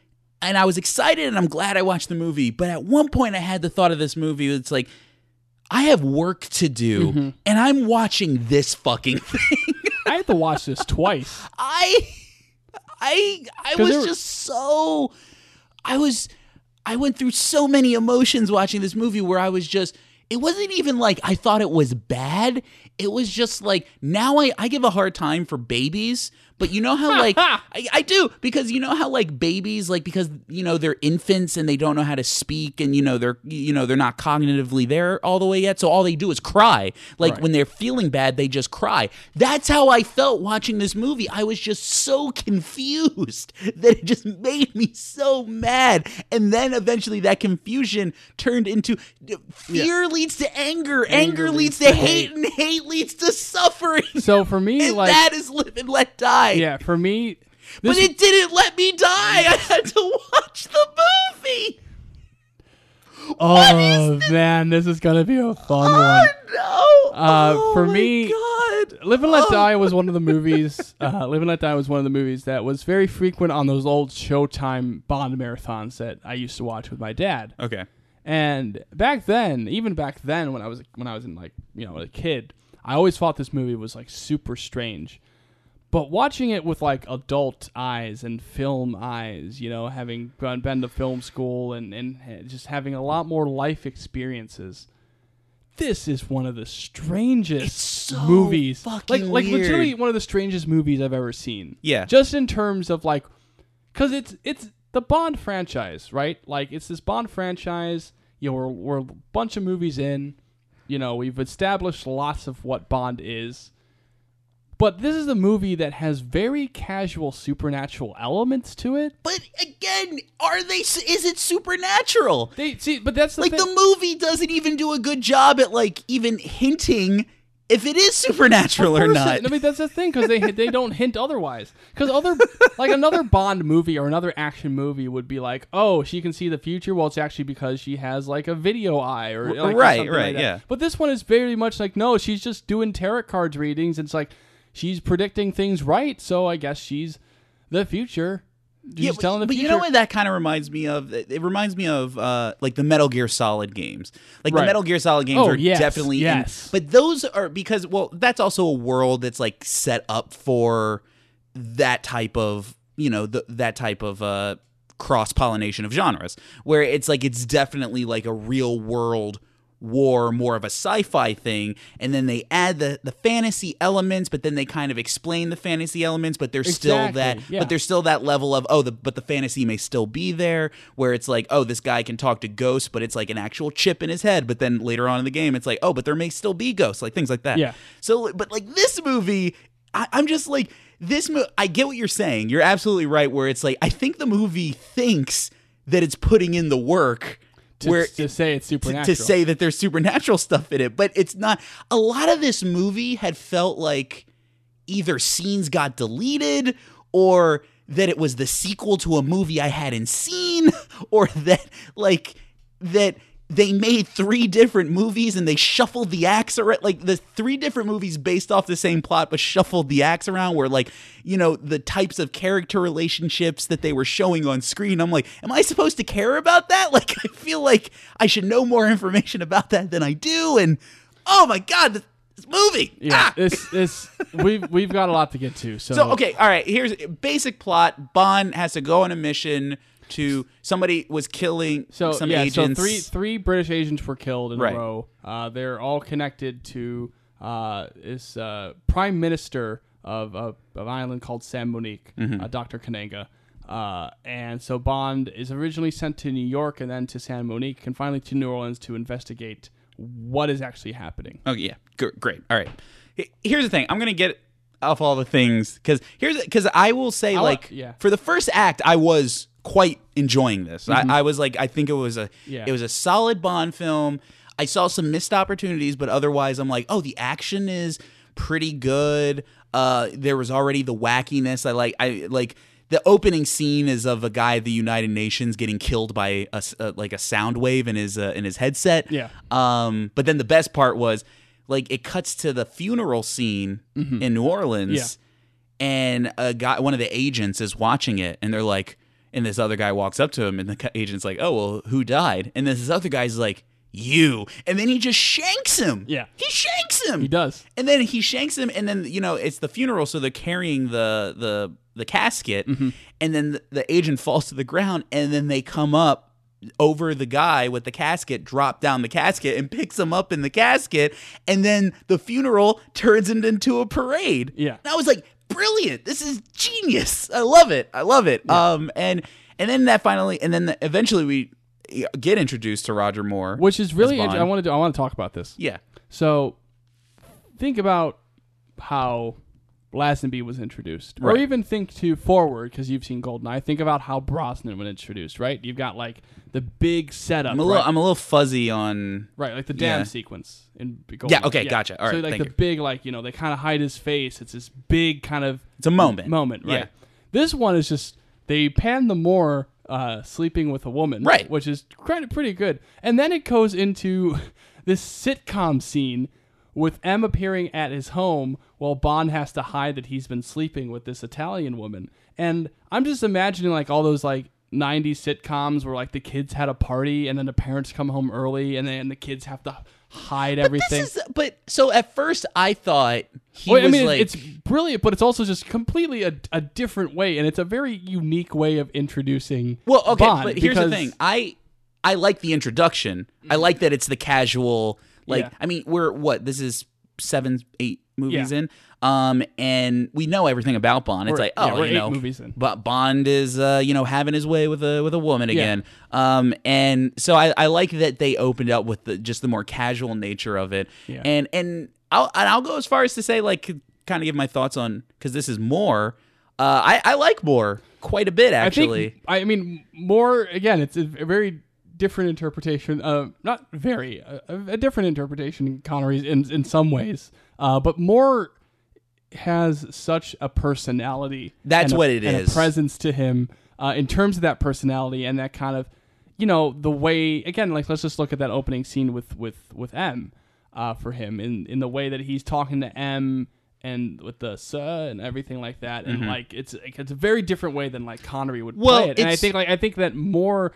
and I was excited and I'm glad I watched the movie but at one point I had the thought of this movie it's like I have work to do Mm-hmm. and I'm watching this fucking thing I had to watch this twice. I I I was just so I was I went through so many emotions watching this movie where I was just it wasn't even like I thought it was bad. It was just like now I, I give a hard time for babies, but you know how like I, I do because you know how like babies like because you know they're infants and they don't know how to speak and you know they're you know they're not cognitively there all the way yet. So all they do is cry. Like Right. when they're feeling bad they just cry. That's how i felt watching this movie. I was just so confused that it just made me so mad. And then eventually that confusion turned into uh, fear leads to anger. Anger, leads, to hate, and hate leads to suffering. So for me, and like, that is live and let die yeah, for me, but this, it didn't let me die i had to watch the movie oh man, this is gonna be a fun one. Oh no Uh, oh for my me, God. Live and Let Oh. Die was one of the movies. Uh, Live and Let Die was one of the movies that was very frequent on those old Showtime Bond marathons that I used to watch with my dad. okay And back then, even back then, when I was when I was in like you know a kid, I always thought this movie was like super strange. But watching it with like adult eyes and film eyes, you know, having gone been to film school and and just having a lot more life experiences, this is one of the strangest It's so movies. like like weird. literally one of the strangest movies I've ever seen. Yeah. Just in terms of like because it's it's the Bond franchise, right? Like it's this Bond franchise. You know, we're, we're a bunch of movies in. You know, we've established lots of what Bond is. But this is a movie that has very casual supernatural elements to it. But again, are they? Is it supernatural? They see, but that's the Like thing. the movie doesn't even do a good job at like even hinting if it is supernatural or not. it- I mean, that's the thing because they they don't hint otherwise. Because other like another Bond movie or another action movie would be like, oh, she can see the future. Well, it's actually because she has like a video eye or like, right, something right, like that. yeah. But this one is very much like, no, she's just doing tarot cards readings. It's like she's predicting things right, so I guess she's the future. You just tell in the but future. you know what that kind of reminds me of? It reminds me of uh, like the Metal Gear Solid games. Like the Metal Gear Solid games Oh, are yes, definitely, in- yes. but those are because well, that's also a world that's like set up for that type of you know the, that type of uh, cross pollination of genres, where it's like it's definitely like a real world war more of a sci-fi thing and then they add the the fantasy elements but then they kind of explain the fantasy elements but there's still that yeah. but there's still that level of oh the but the fantasy may still be there where it's like oh this guy can talk to ghosts but it's like an actual chip in his head but then later on in the game it's like oh but there may still be ghosts like things like that Yeah. so but like this movie I, i'm just like this mo- i get what you're saying you're absolutely right where it's like i think the movie thinks that it's putting in the work to, where to say it's to, supernatural. to say that there's supernatural stuff in it, but it's not. A lot of this movie had felt like either scenes got deleted or that it was the sequel to a movie I hadn't seen or that like that they made three different movies and they shuffled the acts around like the three different movies based off the same plot but shuffled the acts around where like you know the types of character relationships that they were showing on screen i'm like am i supposed to care about that like i feel like i should know more information about that than i do and oh my god this, this movie yeah, Ah! this this we've we've got a lot to get to. So, So okay, all right. Here's basic plot. Bond has to go on a mission to somebody was killing So some yeah, agents. so three three British agents were killed in Right. a row. Uh, they're all connected to uh, this uh, prime minister of, of of an island called San Monique, Mm-hmm. uh, Dr. Kananga. Uh, and so Bond is originally sent to New York and then to San Monique and finally to New Orleans to investigate what is actually happening. Oh yeah, Gr- great. All right. Here's the thing. I'm gonna get off all the things because here's because I will say I'll- like yeah. for the first act I was quite enjoying this. I, I was like I think it was a Mm-hmm. Yeah. it was a solid Bond film. I saw some missed opportunities, but otherwise I'm like oh the action is pretty good. Uh, there was already the wackiness. I like I like. The opening scene is of a guy at the United Nations getting killed by a, uh, like a sound wave in his uh, in his headset. Yeah. Um, but then the best part was like it cuts to the funeral scene in New Orleans, and a guy, one of the agents, is watching it, and they're like, and this other guy walks up to him, and the agent's like, "Oh well, who died?" And this other guy's like, "You," and then he just shanks him. Yeah. he shanks him. He does. And then he shanks him, and then you know it's the funeral, so they're carrying the the the casket, Mm-hmm. and then the, the agent falls to the ground, and then they come up over the guy with the casket, drop down the casket, and picks him up in the casket, and then the funeral turns it into a parade. Yeah. and I was like, brilliant! This is genius. I love it. I love it. Um, and and then that finally, and then eventually we get introduced to Roger Moore, Which is really I want to do, I want to talk about this. yeah. So think about how Lazenby was introduced, or even think to forward because you've seen Goldeneye. Think about how Brosnan was introduced, right? You've got like the big setup, I'm a little, right? I'm a little fuzzy on right, like the dam Yeah. sequence in Goldeneye. Yeah, okay, gotcha. All so right, like thank the you. big, like you know, they kind of hide his face. It's this big kind of It's a moment. moment, right? Yeah. This one is just they pan the Moore uh, sleeping with a woman, Right. Which is kind of pretty good, and then it goes into this sitcom scene with M appearing at his home while Bond has to hide that he's been sleeping with this Italian woman, and I'm just imagining like all those like. 90s sitcoms where like the kids had a party and then the parents come home early and then the kids have to hide everything. This is, but so at first I thought he Well, I mean, like, it's brilliant, but it's also just completely a, a different way, and it's a very unique way of introducing. well, okay, Bond, but here's the thing. I I like the introduction. I mm-hmm. like that it's the casual. Like, Yeah. I mean, we're what this is seven, eight movies Yeah. in, um, and we know everything about Bond. It's We're- like, yeah, oh, we're you know, movies in. but Bond is, uh, you know, having his way with a with a woman again. Um, and so I, I like that they opened up with the just the more casual nature of it. Yeah. And and I'll and I'll go as far as to say like kind of give my thoughts on because this is Moore. Uh, I I like Moore quite a bit actually. I think. I mean, Moore again. It's a very different interpretation. Uh, not very a, a different interpretation in Connery's in in some ways, uh, but Moore has such a personality. That's a- what it is. A presence to him uh, in terms of that personality and that kind of, you know, the way. Again, like let's just look at that opening scene with with with M uh, for him in in the way that he's talking to M and with the "suh" and everything like that, and like it's it's a very different way than like Connery would Mm-hmm. Well, play it. And I think like I think that Moore,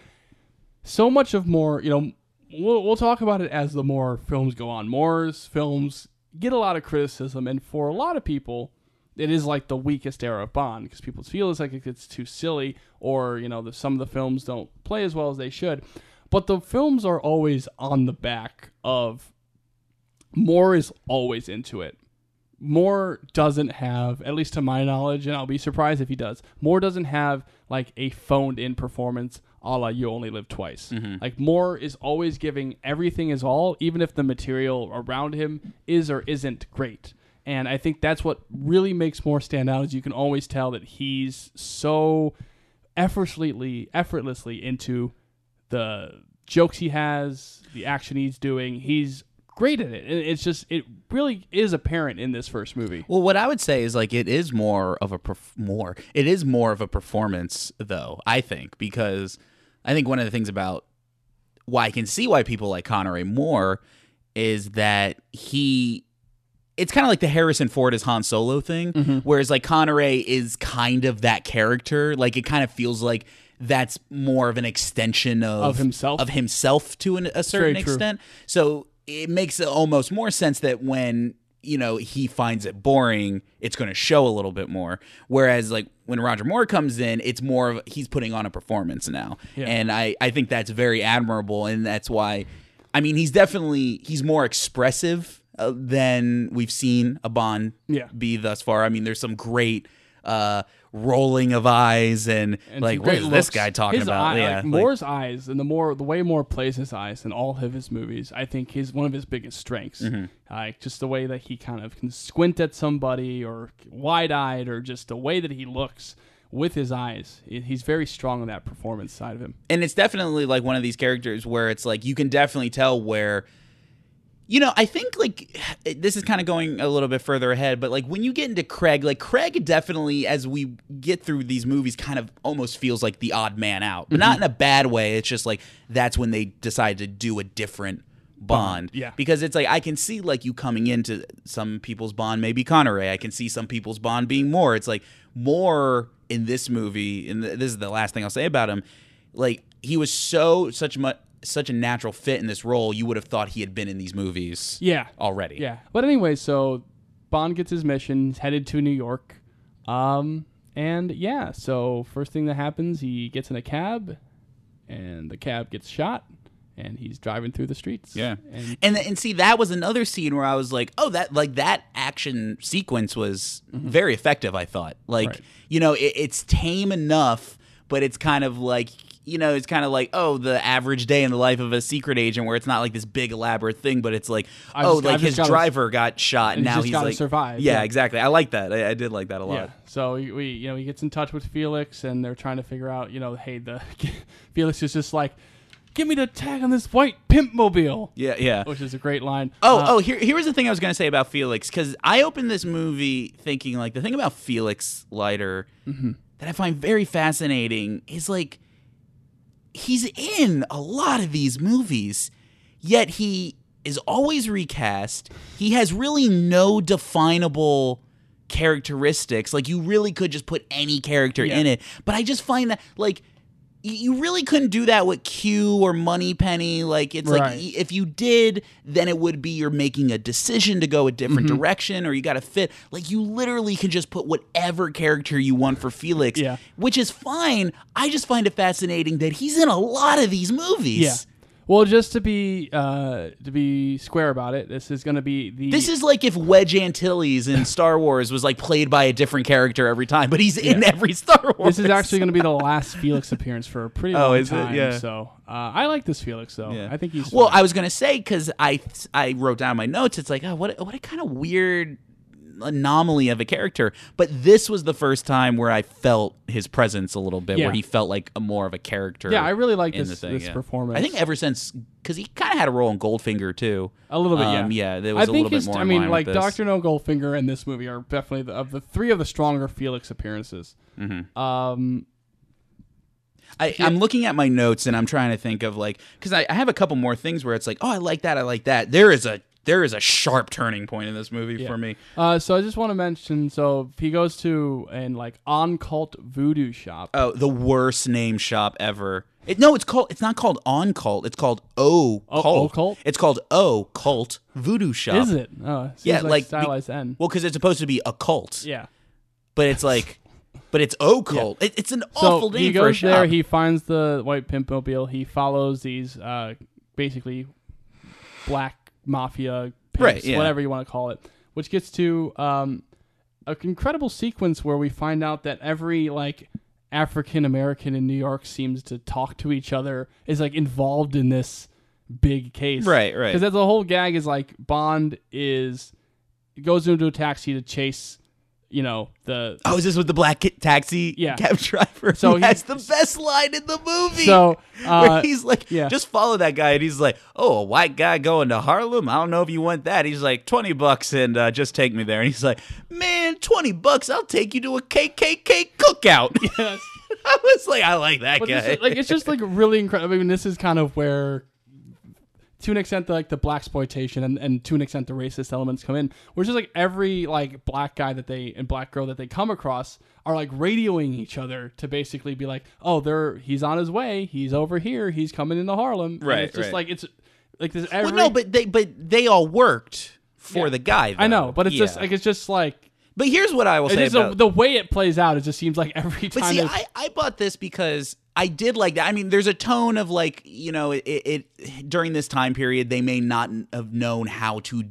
so much of Moore, you know, we'll we'll talk about it as the more films go on. Moore's films get a lot of criticism, and for a lot of people, it is like the weakest era of Bond because people feel it's like it gets too silly, or you know, the, some of the films don't play as well as they should. But the films are always on the back of Moore is always into it. Moore doesn't have, at least to my knowledge, and I'll be surprised if he does. Moore doesn't have like a phoned in performance a la You Only Live Twice. Mm-hmm. Like Moore is always giving everything is all, even if the material around him is or isn't great. And I think that's what really makes Moore stand out is you can always tell that he's so effortlessly effortlessly into the jokes he has, the action he's doing. He's great at it. And it's just it really is apparent in this first movie. Well, what I would say is like it is more of a perf- more. It is more of a performance, though. I think because I think one of the things about why I can see why people like Connery more is that he. It's kind of like the Harrison Ford as Han Solo thing, mm-hmm. whereas like Connery is kind of that character. Like it kind of feels like that's more of an extension of, Of himself? of himself to an, a certain extent. So it makes almost more sense that when you know he finds it boring, it's going to show a little bit more. Whereas like when Roger Moore comes in, it's more of he's putting on a performance now, Yeah. and I I think that's very admirable, and that's why. I mean, he's definitely he's more expressive uh, than we've seen a Bond Yeah. be thus far. I mean, there's some great uh rolling of eyes and, And like what is this guy talking His about? eye- yeah, like, like- Moore's eyes and the more the way Moore plays his eyes in all of his movies, I think is one of his biggest strengths. Mm-hmm. Like just the way that he kind of can squint at somebody or wide eyed or just the way that he looks with his eyes. He's very strong on that performance side of him. and it's definitely like one of these characters where it's like you can definitely tell where you know i think like this is kind of going a little bit further ahead but like when you get into craig like craig definitely as we get through these movies kind of almost feels like the odd man out but not mm-hmm. in a bad way. It's just like that's when they decide to do a different bond. Yeah. because it's like i can see like you coming into some people's bond maybe connery. I can see some people's bond being Moore. It's like Moore in this movie and this is the last thing i'll say about him. Like he was so such much such a natural fit in this role you would have thought he had been in these movies Yeah. already Yeah. But anyway, so Bond gets his mission, headed to New York. Um, and yeah, so first thing that happens, he gets in a cab, and the cab gets shot, and he's driving through the streets. Yeah. And and and see that was another scene where I was like, oh, that like that action sequence was very effective. I thought, like, Right. you know, it, it's tame enough, but it's kind of like. You know, it's kind of like oh, the average day in the life of a secret agent, where it's not like this big elaborate thing, but it's like I oh, just- like his driver got shot, and now he's like survive, Yeah, yeah. exactly. I like that. I, I did like that a lot. yeah, so we, we, you know, he gets in touch with Felix, and they're trying to figure out, you know, hey, the Felix is just like, give me the tag on this white pimp mobile, Yeah, yeah. which is a great line. Oh, Uh, oh, here, here was the thing I was going to say about Felix because I opened this movie thinking like the thing about Felix Leiter Mm-hmm. that I find very fascinating is like he's in a lot of these movies, yet he is always recast. He has really no definable characteristics. Like you really could just put any character Yeah. in it, but I just find that like. You really couldn't do that with Q or Moneypenny. Like it's like Right. y- if you did, then it would be you're making a decision to go a different Mm-hmm. direction, or you got to fit. Like you literally can just put whatever character you want for Felix, Yeah. which is fine. I just find it fascinating that he's in a lot of these movies. yeah. Well, just to be uh, to be square about it, this is going to be the This is like if Wedge Antilles in Star Wars was like played by a different character every time, but he's in every Star Wars. This is actually going to be the last Felix appearance for a pretty Oh, long time. Yeah. So uh, I like this Felix though. Yeah. I think he's well. fun. I was gonna say because I I wrote down my notes. It's like oh, what what a kind of weird anomaly of a character. But this was the first time where I felt his presence a little bit, Yeah. where he felt like a more of a character. Yeah, I really like this- the thing, this yeah. performance. I think ever since because he kind of had a role in Goldfinger too. a little bit. Um, yeah, yeah, there was I a think little bit his- more I mean, like. Doctor No Goldfinger and this movie are definitely the, of the three of the stronger Felix appearances. Mm-hmm. Um, I, I'm looking at my notes and I'm trying to think of like because I, I have a couple more things where it's like oh I like that I like that there is a there is a sharp turning point in this movie Yeah. for me. Uh, so I just want to mention. So he goes to an like on cult voodoo shop. Oh, the worst name shop ever. It, no, it's called. It's not called On Cult. It's called O Oh, Cult. Occult? It's called O Cult Voodoo Shop. Is it? Oh, it Yeah, like, like be- stylized N. Well, because it's supposed to be a cult, yeah. but it's like, but it's O Cult. It, it's an awful so name he for a goes shop. there. He finds the white pimp mobile. He follows these uh, basically black mafia pimps, Right, yeah. whatever you want to call it, which gets to um, an incredible sequence where we find out that every like African American in New York seems to talk to each other is like involved in this big case. Right, right. Because the whole gag is like Bond is goes into a taxi to chase, you know, the Oh, is this with the black taxi Yeah. cab driver? So he- has the best line in the movie. So, uh, where he's like, yeah. just follow that guy, and he's like, "Oh, a white guy going to Harlem? I don't know if you want that." He's like, 20 bucks, and uh, just take me there." And he's like, "Man, twenty bucks, I'll take you to a KKK cookout." Yes. I was like, "I like that But guy." is, like it's just like really incredible. I mean, this is kind of where, to an extent, the, like the blaxploitation and, and to an extent the racist elements come in. Which is like every like black guy that they and black girl that they come across are like radioing each other to basically be like, oh, they're he's on his way, he's over here, he's coming into Harlem. And Right, It's just right. like it's like this. Every, well, no, but they but they all worked for Yeah. the guy. I know, but it's just like it's just like. But here's what I will It's say about the, the way it plays out. It just seems like every time. But see, I, I bought this because I did like that. I mean, there's a tone of like, you know, it, it during this time period, they may not have known how to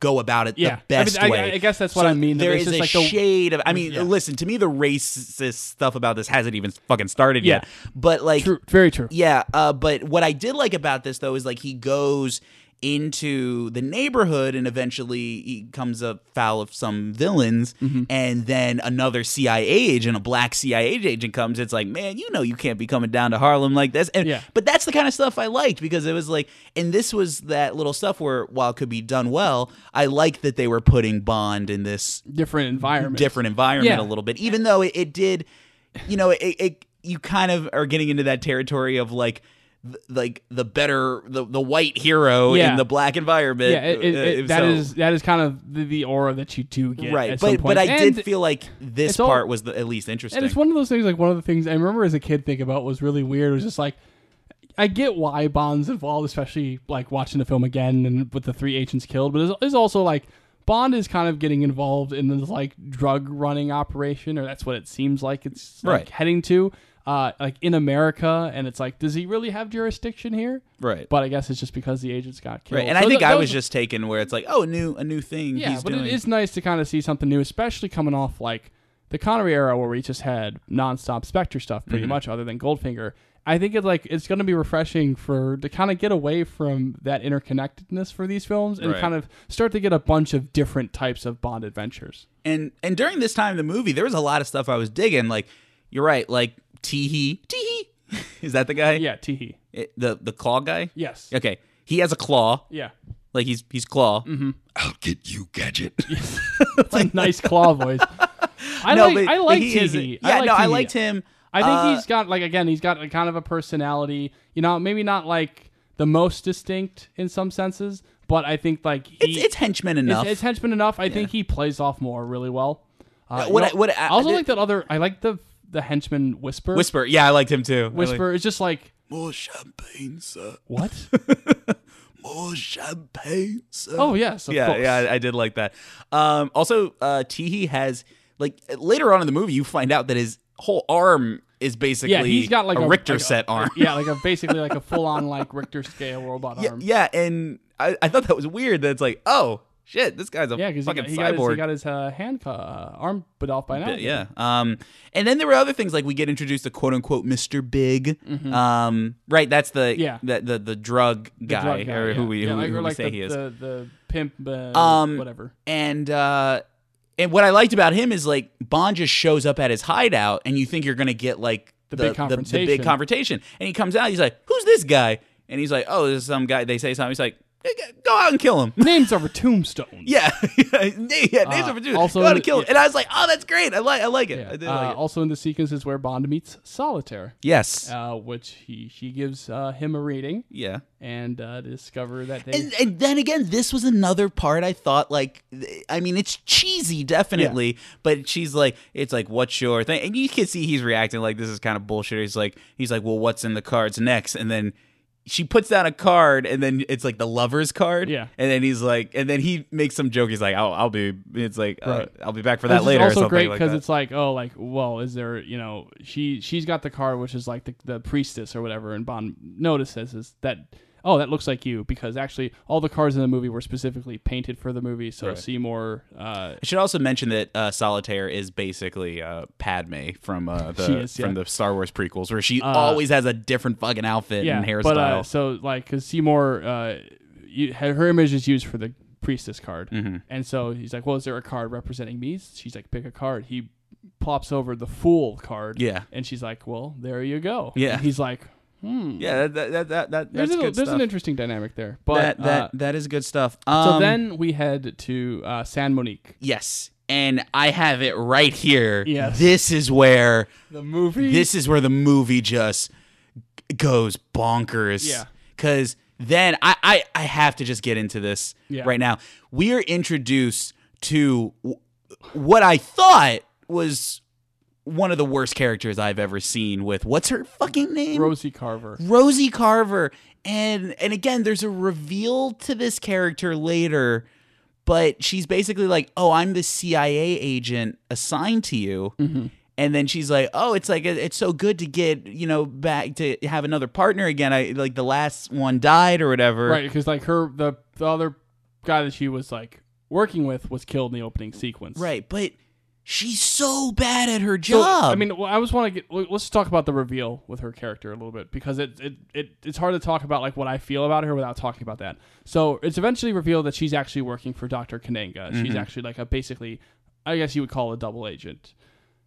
go about it Yeah. the best I mean, way. I guess that's what I mean, There is There it's is just a like the- shade of. I mean, Yeah. listen to me. The racist stuff about this hasn't even fucking started Yeah. yet. But like, true, very true. yeah, uh, but what I did like about this though is like he goes into the neighborhood and eventually he comes up foul of some villains Mm-hmm. and then another CIA agent, a black CIA agent comes. It's like, man, you know you can't be coming down to Harlem like this. And Yeah. but that's the kind of stuff I liked because it was like and this was that little stuff where while it could be done well, I like that they were putting Bond in this Different environment. different environment Yeah. a little bit, even though it, it did, you know, it, it you kind of are getting into that territory of like. Th- Like the better, the, the white hero Yeah. in the black environment. Yeah, it, it, Uh, it, that so- is that is kind of the, the aura that you do get, right. But but. I And- did feel like this all- part was the, at least interesting. and it's one of those things. Like one of the things I remember as a kid thinking about was really weird. Was just like, I get why Bond's involved, especially like watching the film again and with the three agents killed. But it's, it's also like Bond is kind of getting involved in this like drug running operation, or that's what it seems like it's like, Right. heading to. Uh, like in America, and it's like, does he really have jurisdiction here? right. But I guess it's just because the agents got killed. Right. And I think th- I was just taken where it's like, oh, a new a new thing Yeah, he's but doing. it is nice to kind of see something new, especially coming off like the Connery era where we just had nonstop Spectre stuff, pretty Mm-hmm. much, other than Goldfinger. I think it's like it's going to be refreshing for to kind of get away from that interconnectedness for these films and Right. kind of start to get a bunch of different types of Bond adventures. and and during this time in the movie, there was a lot of stuff I was digging. Like you're right, like Tee Hee. Teehee. Is that the guy? Yeah, Tee Hee. It- the the claw guy? Yes. Okay. He has a claw. Yeah. Like he's he's claw. Mm-hmm. I'll get you, Gadget. It's a nice claw voice. I No, like but I like Tee Hee. Yeah, I like no, I liked him. I think Uh, he's got like again, he's got a kind of a personality. You know, maybe not like the most distinct in some senses, but I think like he, it's, it's henchman enough. It's, it's henchman enough. I think he plays off Moore really well. Uh, what you I- what I- I also I like that other. I like the the henchman whisper. Whisper. Yeah, I liked him too. I Whisper is just like like- More champagne, sir. what? More champagne, sir. oh yes, of yeah, course. yeah, I, I did like that. Um, also, uh, Tee Hee has like later on in the movie, you find out that his whole arm is basically yeah. He's got like a, a, Richter like a- set arm. Yeah, like a basically like a full on like Richter scale robot yeah, arm. yeah, and I, I thought that was weird. That it's like, oh shit, this guy's a Yeah, because he, fucking got- he got his, cyborg. he got his uh, hand uh, arm bit off by now. Yeah. Um, and then there were other things like we get introduced to quote unquote Mr. Big. Um, right. That's the Mm-hmm. Yeah. the the, the drug The guy, drug guy, or who we yeah, who, like, who we like say the, he is. The, the pimp, uh, Um, whatever. and uh, and what I liked about him is like Bond just shows up at his hideout, and you think you're gonna get like The the, big the, confrontation. big confrontation, and he comes out, he's like, "Who's this guy?" And he's like, "Oh, this is some guy." They say something. He's like, go out and kill him. Names over tombstones. Yeah, yeah, names Uh, over dude. also Go out and kill him. yeah. And I was like, oh, that's great. I like, I like it. Yeah. I did Uh, like it. Also in the sequences where Bond meets Solitaire, Yes. uh, which he she gives uh, him a reading yeah. and uh, discover that they And, and then again, this was another part I thought like, I mean, it's cheesy, definitely, but she's like, it's like, what's your thing? And you can see he's reacting like this is kind of bullshit. He's like, he's like, well, what's in the cards next? And then she puts down a card, and then it's like the lover's card. Yeah. And then he's like, and then he makes some joke. He's like, I'll, I'll be. It's like, uh, I'll be back for that later. or also great because that. it's like, oh, like, well, is there, you know, she she's got the card which is like the, the priestess or whatever, and Bond notices is that, oh, that looks like you because actually all the cards in the movie were specifically painted for the movie, so Right. Seymour, uh, I should also mention that uh, Solitaire is basically uh, Padme from uh, the is, yeah. from the Star Wars prequels, where she Uh, always has a different fucking outfit yeah, and hairstyle. but uh, so like because Seymour, uh, you, her her image is used for the priestess card, Mm-hmm. and so he's like, well, is there a card representing me? She's like, pick a card. He plops over the fool card, Yeah. and she's like, well, there you go. Yeah. And he's like, hmm. yeah, that that that, that, There's, a, good there's an interesting dynamic there, but that that uh, that is good stuff. so Um, then we head to uh, San Monique, yes, and I have it right here. Yes. this is where the movie. this is where the movie just goes bonkers. Yeah. Because then I, I I have to just get into this Yeah. right now. We are introduced to what I thought was one of the worst characters I've ever seen. With what's her fucking name? Rosie Carver. Rosie Carver. And and again, there's a reveal to this character later, but she's basically like, "Oh, I'm the CIA agent assigned to you." Mm-hmm. And then she's like, "Oh, it's like it's so good to get you know back to have another partner again. I like the last one died or whatever." Right, because like her, the the other guy that she was like working with was killed in the opening sequence. Right, but she's so bad at her So, job. I mean, I just want to get. Let's talk about the reveal with her character a little bit because it, it it it's hard to talk about like what I feel about her without talking about that. So it's eventually revealed that she's actually working for Doctor Kananga. She's Mm-hmm. actually like a basically, I guess you would call a double agent.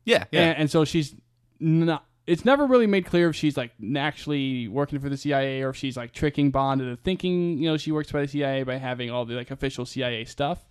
yeah, yeah. And, and so she's not. It's never really made clear if she's like actually working for the CIA or if she's like tricking Bond into thinking you know she works by the CIA by having all the like official CIA stuff.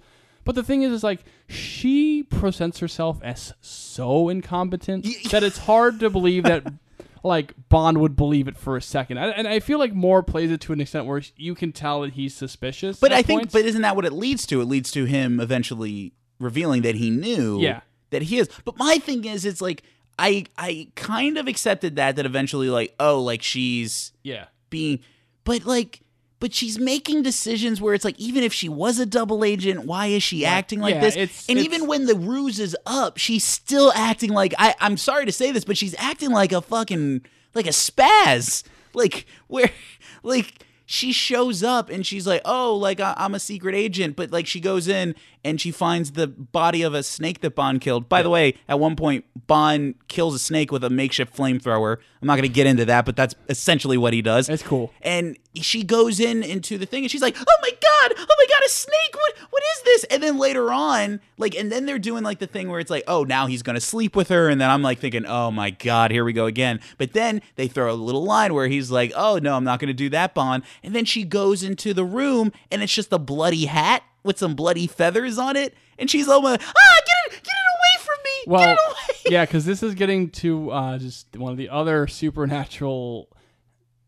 But the thing is, is like she presents herself as so incompetent that it's hard to believe that like Bond would believe it for a second. And and I feel like Moore plays it to an extent where you can tell that he's suspicious. But I think, points. but isn't that what it leads to? It leads to him eventually revealing that he knew Yeah. that he is. But my thing is, it's like I I kind of accepted that that eventually like oh like she's yeah. being, but like. But she's making decisions where it's like, even if she was a double agent, why is she acting like Yeah, this? it's- and it's- even when the ruse is up, she's still acting like I. I'm sorry to say this, but she's acting like a fucking like a spaz. Like where, like she shows up and she's like, oh, like I- I'm a secret agent, but like she goes in and she finds the body of a snake that Bond killed. By the way, at one point Bond kills a snake with a makeshift flamethrower. I'm not going to get into that, but that's essentially what he does. That's cool. And she goes in into the thing and she's like, "Oh my god! Oh my god, a snake! What what is this?" And then later on, like and then they're doing like the thing where it's like, "Oh, now he's going to sleep with her." And then I'm like thinking, "Oh my god, here we go again." But then they throw a little line where he's like, "Oh, no, I'm not going to do that, Bond." And then she goes into the room and it's just a bloody hat with some bloody feathers on it. And she's almost, "Ah, get it get it away from me." Well, get it away. yeah, because this is getting to uh, just one of the other supernatural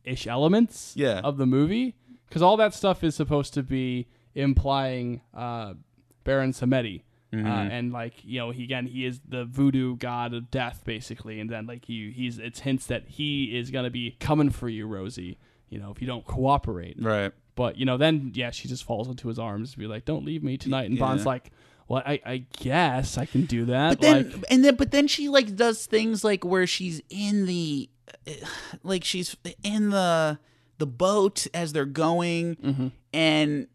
ish elements Yeah. of the movie. Because all that stuff is supposed to be implying uh, Baron Samedi. Mm-hmm. Uh, and like you know, he again he is the voodoo god of death, basically, and then like he he's it's hints that he is gonna be coming for you, Rosie. You know, if you don't cooperate. Right. But you know, then yeah, she just falls into his arms to be like, "Don't leave me tonight." And Bond's like, "Well, I, I guess I can do that." But then, like, and then, but then she like does things like where she's in the, like she's in the the boat as they're going, Mm-hmm. and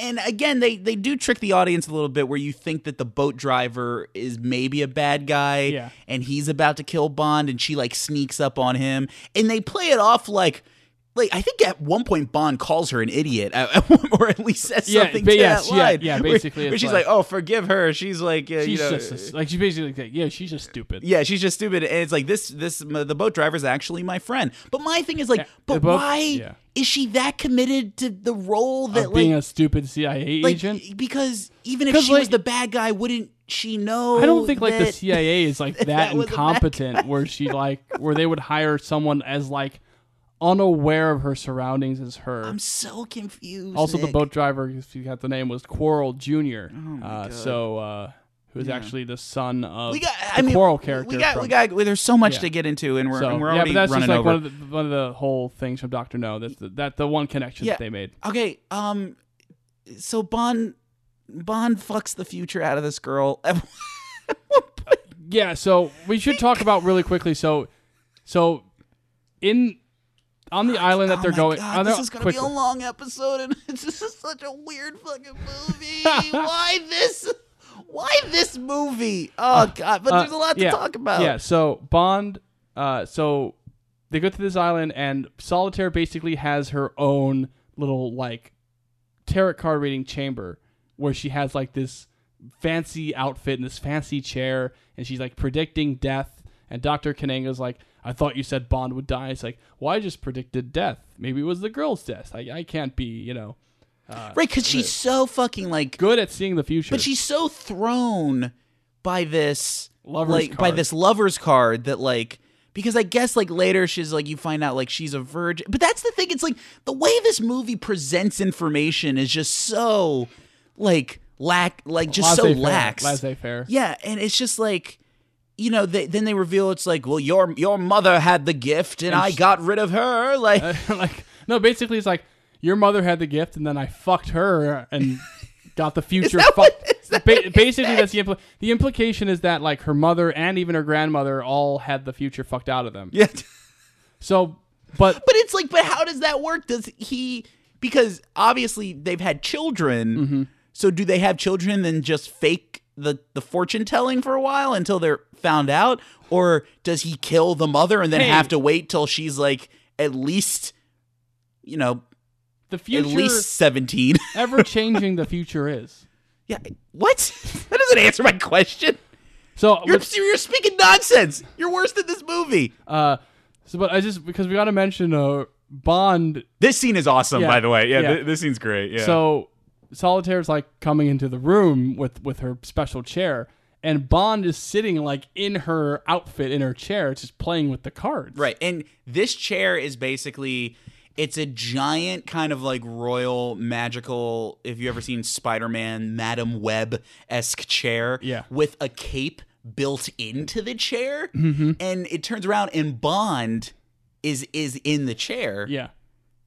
and again they they do trick the audience a little bit where you think that the boat driver is maybe a bad guy, Yeah. and he's about to kill Bond, and she like sneaks up on him, and they play it off like. Like I think at one point Bond calls her an idiot, or at least says Yeah, something to yes, that yeah, line. yeah, where- basically where, she's like- like, "Oh, forgive her." She's like, uh, She's you know, just a, like she basically like, yeah, she's just stupid. yeah, she's just stupid, and it's like this. This the boat driver's actually my friend. But my thing is like, Yeah, but boat- why yeah. is she that committed to the role that Of being like, a stupid CIA like agent. because even if she was the bad guy, wouldn't she know? I don't think like the CIA is like that, that incompetent where she like where they would hire someone as like unaware of her surroundings as her. I'm so confused. also, the boat driver, if you got the name, was Quarrel Jr. my uh, so uh, who is actually the son of we got. the I mean, Quarrel character. We got. from- We got. There's so much Yeah. to get into, and we're so, and we're yeah, but that's running just like over. one of the one of the whole things from Doctor No. That's the, that the one connection Yeah. that they made. Okay, um so Bond Bond fucks the future out of this girl. Yeah, so we should talk about really quickly. So, so in on the island that oh they're my going. God, on this is gonna quickly. be a long episode and it's just such a weird fucking movie. Why this why this movie? Oh god, but Uh, there's a lot to talk about. Yeah, so Bond, uh, so they go to this island, and Solitaire basically has her own little like tarot card reading chamber where she has like this fancy outfit and this fancy chair, and she's like predicting death. And Doctor Kananga's like, "I thought you said Bond would die." It's like, "Well, I just predicted death. Maybe it was the girl's death. I, I can't be, you know, uh, Right, cuz she's so fucking like good at seeing the future." but she's so thrown by this Lover's like by card. this lover's card that like because I guess like later she's like you find out like she's a virgin. But that's the thing. It's like the way this movie presents information is just so like lack like just so Laissez-faire, lax. laissez-faire. Yeah, and it's just like you know, they, then they reveal it's like, well, your your mother had the gift, and, And I sh- got rid of her. Like, like no, basically it's like your mother had the gift and then I fucked her and got the future that what- fucked. is that Ba- basically, said? that's the impl- the implication is that like her mother and even her grandmother all had the future fucked out of them. yeah. So, but But it's like, but how does that work? Does he? Because obviously they've had children. Mm-hmm. So do they have children then just fake the the fortune telling for a while until they're found out, or does he kill the mother and then Hey. have to wait till she's like at least, you know, the future at least seventeen? ever changing the future is. yeah. What? That doesn't answer my question. So, You're with- you're speaking nonsense. You're worse than this movie. uh, so but I just because we got to mention uh Bond This scene is awesome, Yeah. by the way. Yeah, Yeah. thi- this scene's great. Yeah. So Solitaire's like coming into the room with with her special chair, and Bond is sitting like in her outfit in her chair, just playing with the cards. Right. And this chair is basically it's a giant kind of like royal magical if you ever seen Spider-Man Madame Web esque chair Yeah. with a cape built into the chair mm-hmm. and it turns around and Bond is is in the chair. Yeah.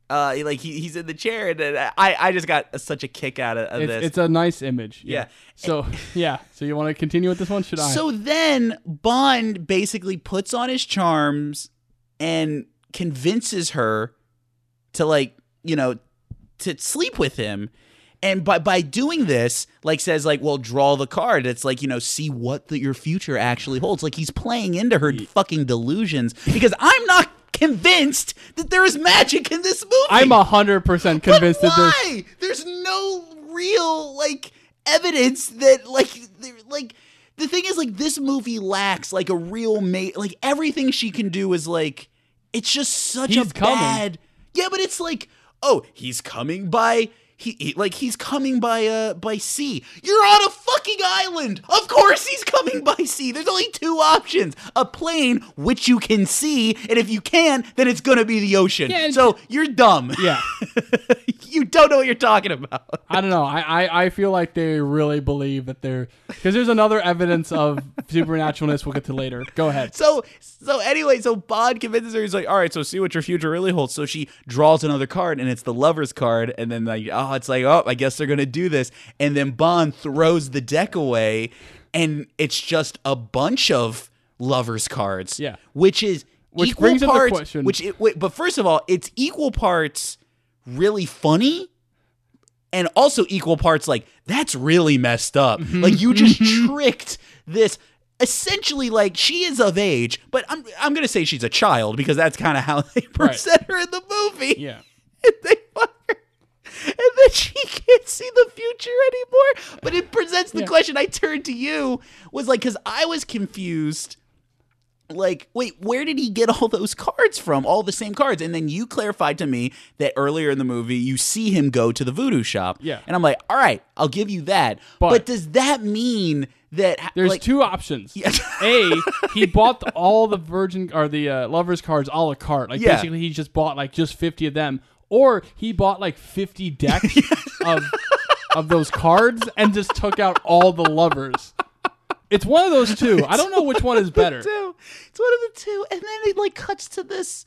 Uh like he, he's in the chair and uh, I I just got such a kick out of, of It's, this. it's a nice image. Yeah. Yeah. So yeah. So you want to continue with this one? Should I? So then Bond basically puts on his charms and convinces her to like, you know, to sleep with him. And by by doing this, like says like, well, draw the card. It's like, you know, see what the, your future actually holds. Like he's playing into her fucking delusions because I'm not convinced that there is magic in this movie. I'm a hundred percent convinced but that there's? There's no real like evidence that like like the thing is like this movie lacks like a real mate. Like everything she can do is like it's just such He's a coming. bad. Yeah, but it's like oh he's coming by. He, he- like he's coming by uh by sea. You're on a fucking island. Of course he's coming by sea. There's only two options: a plane, which you can see, and if you can, then it's gonna be the ocean. Yeah, so you're dumb. yeah. you don't know what you're talking about. I don't know. I, I, I feel like they really believe that they're because there's another evidence of supernaturalness we'll get to later. Go ahead. So so anyway, so Bond convinces her. He's like, all right, so see what your future really holds. So she draws another card, and it's the lover's card. And then like, oh, it's like, oh, I guess they're gonna do this. And then Bond throws the deck away, and it's just a bunch of lovers cards. Yeah. which is Which equal brings up the question- Which it, wait, but first of all, it's equal parts really funny and also equal parts like that's really messed up. Mm-hmm. like you just tricked this essentially like she is of age, but I'm I'm gonna say she's a child because that's kind of how they present her in the movie. Yeah. they. And then she can't see the future anymore. But it presents the Yeah. question I turned to you was like, because I was confused. Like, wait, where did he get all those cards from? All the same cards. And then you clarified to me that earlier in the movie, you see him go to the voodoo shop. Yeah. And I'm like, all right, I'll give you that. But, But- does that mean that. There's like, two options. Yeah. A, he bought the, all the Virgin or the uh, lovers cards a la carte. Like Yeah. basically, he just bought like just 50 of them, or he bought like 50 decks of of those cards and just took out all the lovers. It's one of those two. I don't know which one is better. two. It's one of the two. And then it like cuts to this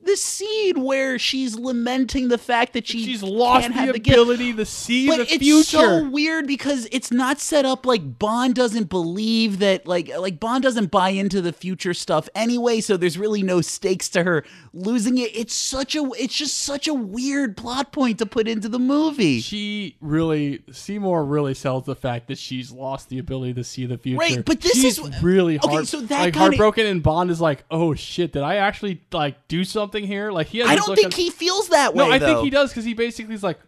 this scene where she's lamenting the fact that she She's lost can't the have the gift. ability to see But the it's future. It's so weird because it's not set up like Bond doesn't believe that like like Bond doesn't buy into the future stuff anyway, so there's really no stakes to her losing it. It's such a it's just such a weird plot point to put into the movie. she really Seymour really sells the fact that she's lost the ability to see the future. Right, but this She's is- really okay, so that like kinda- heartbroken, and Bond is like, "Oh shit, did I actually like do something here?" Like he has I don't think on- he feels that way No, I though. think he does because he basically is like,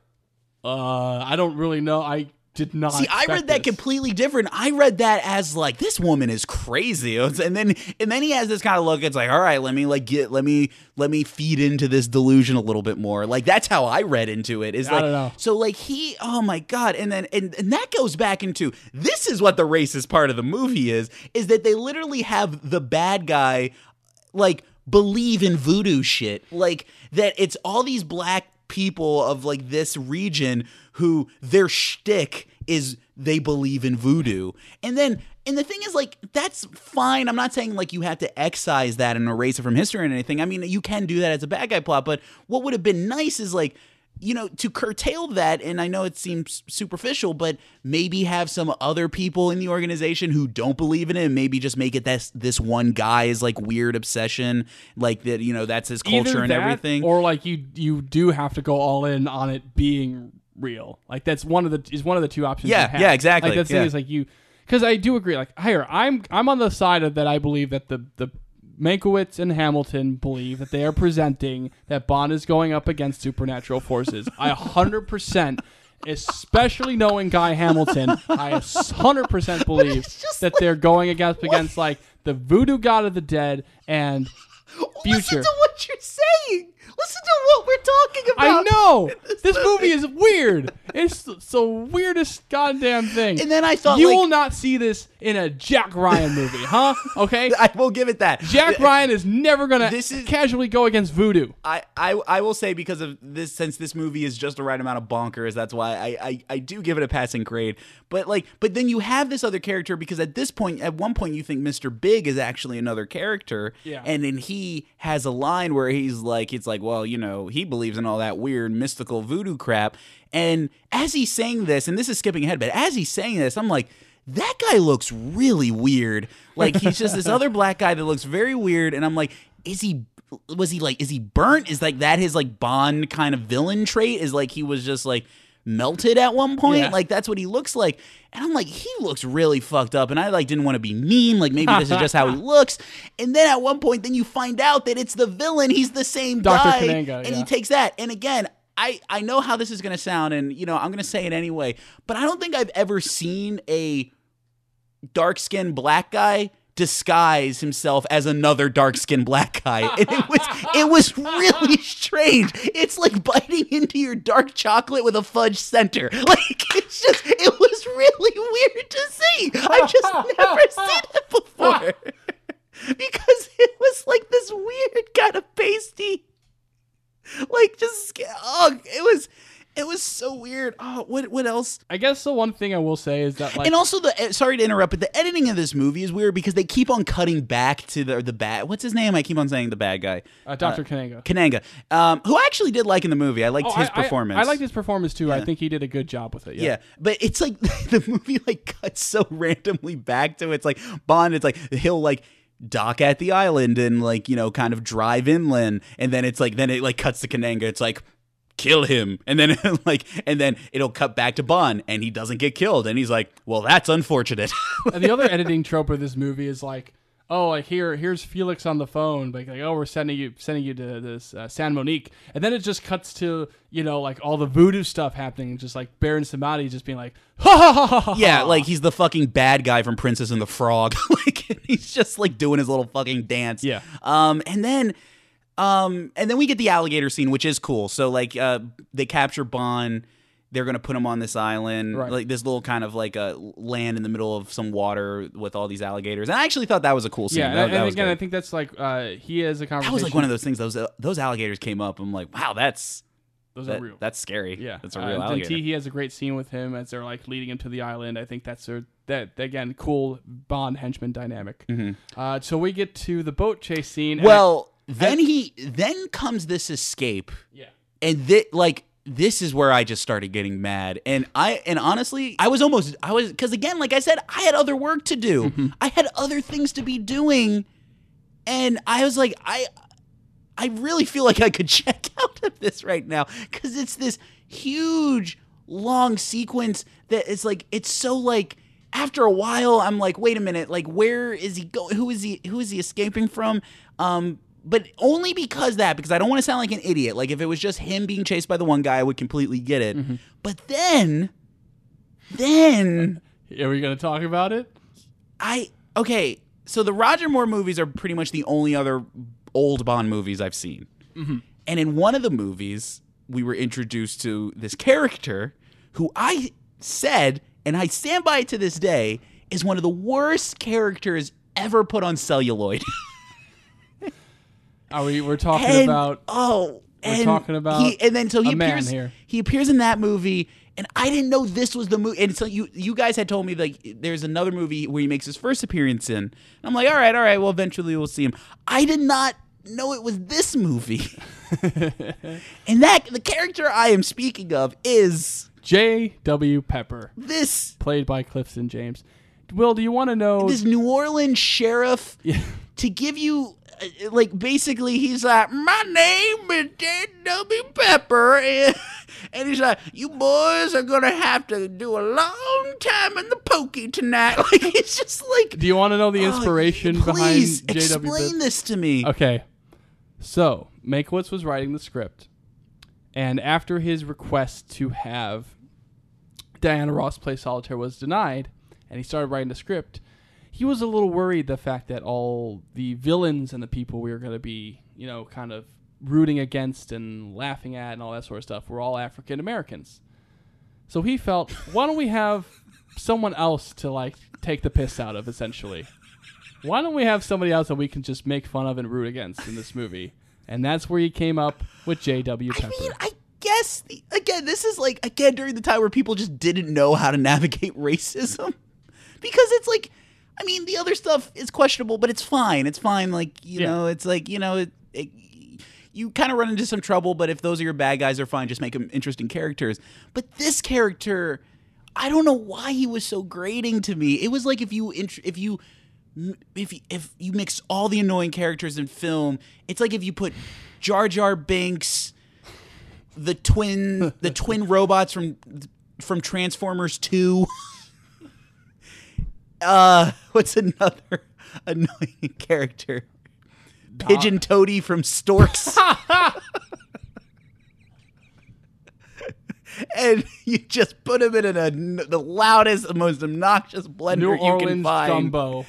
"Uh, I don't really know. I did not." See, I read that this." completely different. I read that as like this woman is crazy, and then and then he has this kind of look. It's like, all right, let me like get let me let me feed into this delusion a little bit more. Like that's how I read into it. Is I like don't know. so like he oh my god, and then and and that goes back into this is what the racist part of the movie is is that they literally have the bad guy like believe in voodoo shit. Like that it's all these black people of like this region who their shtick is they believe in voodoo. And then and the thing is like that's fine. I'm not saying like you have to excise that and erase it from history or anything. I mean you can do that as a bad guy plot, but what would have been nice is like you know, to curtail that, and I know it seems superficial, but maybe have some other people in the organization who don't believe in it, and maybe just make it this this one guy's like weird obsession, like that. You know, that's his culture Either and that, everything. or like you you do have to go all in on it being real. Like that's one of the is one of the two options. Yeah, have. yeah, exactly, Like that's the thing is like you because I do agree. Like here, I'm I'm on the side of that. I believe that the the Mankiewicz and Hamilton believe that they are presenting that Bond is going up against supernatural forces. I 100%, especially knowing Guy Hamilton, I 100% believe that they're going against against like the voodoo god of the dead and future. Listen to what you're saying. Listen to what we're talking about. I know this movie is weird. It's the weirdest goddamn thing. And then I thought, you like- will not see this in a Jack Ryan movie, huh? Okay, I will give it that. Jack Ryan is never gonna This is- casually go against voodoo. I, I I will say because of this since this movie is just the right amount of bonkers that's why I, I I do give it a passing grade but like but then you have this other character because at this point at one point you think Mr. Big is actually another character Yeah. and then he has a line where he's like it's like well you know he believes in all that weird mystical voodoo crap and as he's saying this and this is skipping ahead but as he's saying this I'm like that guy looks really weird. Like he's just this other black guy that looks very weird, and I'm like, is he? Was he like? Is he burnt? Is like that his like Bond kind of villain trait? Is like he was just like melted at one point? Yeah. Like that's what he looks like. And I'm like, he looks really fucked up. And I like didn't want to be mean. Like maybe this is just how he looks. And then at one point, then you find out that it's the villain. He's the same Dr. guy, Kananga, and he takes that. And again. I, I know how this is going to sound, and you know I'm going to say it anyway. But I don't think I've ever seen a dark skinned black guy disguise himself as another dark skinned black guy. And it was it was really strange. It's like biting into your dark chocolate with a fudge center. Like it's just it was really weird to see. I've just never seen it before. because it was like this weird kind of pasty like just oh it was it was so weird. Oh, what what else? I guess the one thing I will say is that like and also the eh, sorry to interrupt, but the editing of this movie is weird because they keep on cutting back to the the bad. What's his name? I keep on saying the bad guy, uh, Dr. Kananga. Kananga, um, who I actually did like in the movie. I liked Oh, his I- I- performance. I, liked his performance too. I think he did a good job with it. Yeah. Yeah, but it's like the movie like cuts so randomly back to it's like Bond. It's like he'll like dock at the island and like you know kind of drive inland, and then it's like then it like cuts to Kananga. It's like kill him. And then like and then it'll cut back to bond and he doesn't get killed. And he's like well that's unfortunate. And the other editing trope of this movie is like, oh, like here, here's Felix on the phone, like, like oh, we're sending you, sending you to this uh, San Monique, and then it just cuts to you know like all the voodoo stuff happening, just like Baron Samedi just being like, ha ha ha ha ha. yeah like he's the fucking bad guy from princess and the frog. Like he's just like doing his little fucking dance. Yeah. um and then um and then we get the alligator scene which is cool so like uh they capture bond they're gonna put him on this island Right. like this little kind of like a land in the middle of some water with all these alligators and i actually thought that was a cool scene Yeah, That- and, that and was again, good. I think that's like uh, he has a that conversation. was like one of those things those uh, those alligators came up i'm like wow that's those that- are real. that's scary Yeah, that's a Uh, real and alligator Tee Hee has a great scene with him as they're like leading him to the island. I think that's a that again cool Bond henchman dynamic. Uh, so we get to the boat chase scene. and Mm-hmm. well then he then comes this escape. Yeah, and thi- like this is where I just started getting mad. And I and honestly, I was almost I was because again, like I said, I had other work to do. I had other things to be doing, and I was like, I I really feel like I could check out of this right now. Because it's this huge long sequence that it's like it's so like after a while I'm like wait a minute like where is he going who is he who is he escaping from? Um but only because that because I don't want to sound like an idiot like if it was just him being chased by the one guy I would completely get it mm-hmm. but then then are we gonna talk about it? I okay. So the Roger Moore movies are pretty much the only other old Bond movies I've seen. Mm-hmm. And in one of the movies, we were introduced to this character who I said, and I stand by it to this day, is one of the worst characters ever put on celluloid. Are we? We're talking And- about. oh, We're and talking about he, and then so he appears here. He appears in that movie, and I didn't know this was the movie. And so you you guys had told me like there's another movie where he makes his first appearance in. And I'm like, all right, all right. Well, eventually we'll see him. I did not know it was this movie. and that the character I am speaking of is J.W. Pepper, this played by Clifton James. Will, do you want to know? this New Orleans sheriff Yeah. to give you Uh, like basically he's like my name is J.W. Pepper and, and he's like you boys are gonna have to do a long time in the pokey tonight like it's just like do you want to know the oh, inspiration please behind J.W. explain this to me Okay. So, Mankiewicz was writing the script, and after his request to have Diana Ross play Solitaire was denied, and he started writing the script, he was a little worried the fact that all the villains and the people we were going to be, you know, kind of rooting against and laughing at and all that sort of stuff were all African Americans. So he felt, why don't we have someone else to like take the piss out of essentially? why don't we have somebody else that we can just make fun of and root against in this movie? And that's where he came up with J.W. Pepper. I mean I guess the, again this is like again during the time where people just didn't know how to navigate racism because it's like I mean the other stuff is questionable but it's fine. It's fine like you Yeah. know it's like you know it, it you kind of run into some trouble but if those are your bad guys are fine. Just make them interesting characters. But this character I don't know why he was so grating to me. It was like if you int- if you if you- if you mix all the annoying characters in film it's like if you put Jar Jar Binks the twin the twin robots from from Transformers 2 uh what's another annoying character? Pigeon Toady from Storks. And you just put him in a, the loudest most obnoxious blender New you can Orleans find. gumbo.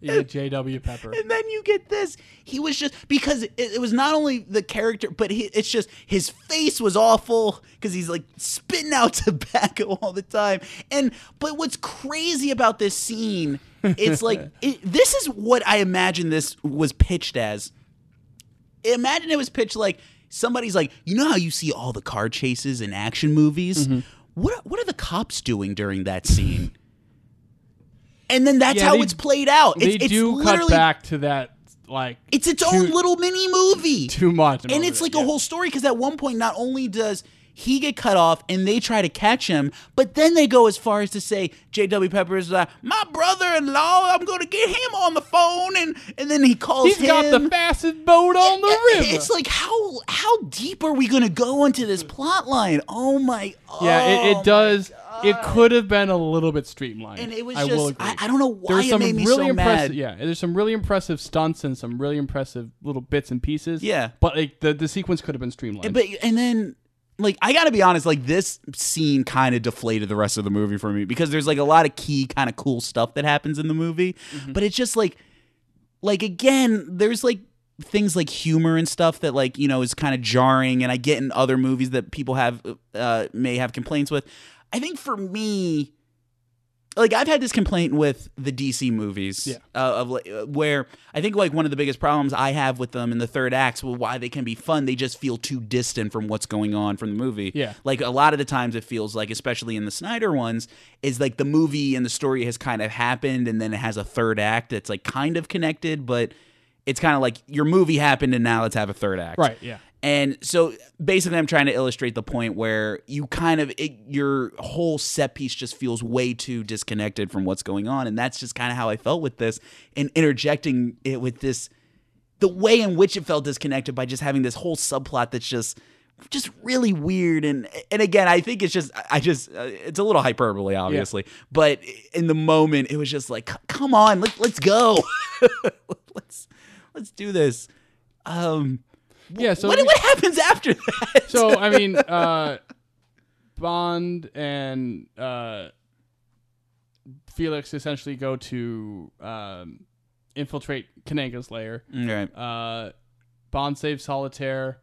Yeah, J.W. Pepper. and then you get this. He was just because it, it was not only the character, but he, it's just his face was awful because he's like spitting out tobacco all the time. And but what's crazy about this scene? It's like it, this is what I imagine this was pitched as. Imagine it was pitched like somebody's like, you know how you see all the car chases in action movies. Mm-hmm. What what are the cops doing during that scene? And then that's Yeah, how they- it's played out. They It's, it's do cut back to that like it's its own little mini movie. too much, and it's like a whole story because at one point, not only does he get cut off and they try to catch him, but then they go as far as to say J.W. Pepper is like, my brother-in-law, I'm going to get him on the phone, and and then he calls He's him. got the fastest boat on the river. It's like how how deep are we going to go into this plot line? Oh my! yeah, oh it, it oh does. It could have been a little bit streamlined, And it was I will just- agree. I- I don't know why There's it some made me really so impressive. mad. Yeah, there's some really impressive stunts and some really impressive little bits and pieces. Yeah. but like the the sequence could have been streamlined. But and then like I got to be honest, like this scene kind of deflated the rest of the movie for me because there's like a lot of key kind of cool stuff that happens in the movie, Mm-hmm. but it's just like like again, there's like things like humor and stuff that like, you know, is kind of jarring and I get in other movies that people have uh may have complaints with. I think for me like I've had this complaint with the DC movies, Yeah. uh, of uh, where I think like one of the biggest problems I have with them in the third acts, well, why they can be fun, they just feel too distant from what's going on from the movie. Yeah. like a lot of the times it feels like, especially in the Snyder ones, is like the movie and the story has kind of happened, and then it has a third act that's like kind of connected, but it's kind of like your movie happened, and now let's have a third act. right? Yeah. And so basically, I'm trying to illustrate the point where you kind of, it, your whole set piece just feels way too disconnected from what's going on. And that's just kind of how I felt with this and interjecting it with this, the way in which it felt disconnected by just having this whole subplot that's just, just really weird. And and again I think it's just I just uh, it's a little hyperbole obviously. But in the moment it was just like "C- come on let, let's go. Let's let's do this. Um Yeah. So what, we- what happens after that? so I mean, uh, Bond and uh, Felix essentially go to um, infiltrate Kananga's lair. right. Uh, Bond saves Solitaire,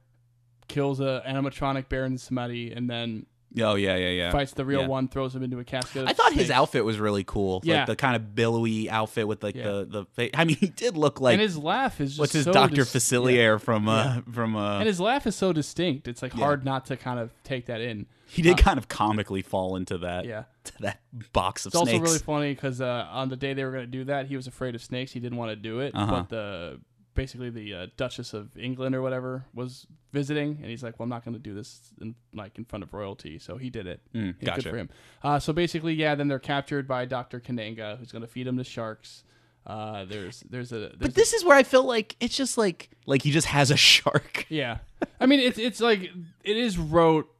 kills a animatronic Baron Samedi, and then Oh yeah, yeah, yeah. fights the real Yeah. one, throws him into a casket. I thought his outfit was really cool. Yeah. Like the kind of billowy outfit with like Yeah. the the face. I mean, he did look like and his laugh is just what's his so Doctor dis- Facilier from uh from uh. And his laugh is so distinct. It's like hard not to kind of take that in. he did kind of comically fall into that Yeah. to that box of snakes. It's also really funny because uh, on the day they were going to do that, he was afraid of snakes. He didn't want to do it, Uh-huh. but the basically the uh, Duchess of England or whatever was visiting, and he's like, "Well, I'm not going to do this in like in front of royalty," so he did it. Mm, gotcha. Good for him. Uh, so basically, yeah, then they're captured by Doctor Kananga, who's going to feed them to sharks. Uh, there's there's a there's but this is where I feel like it's just like like he just has a shark. yeah. I mean, it's it's like it is wrote.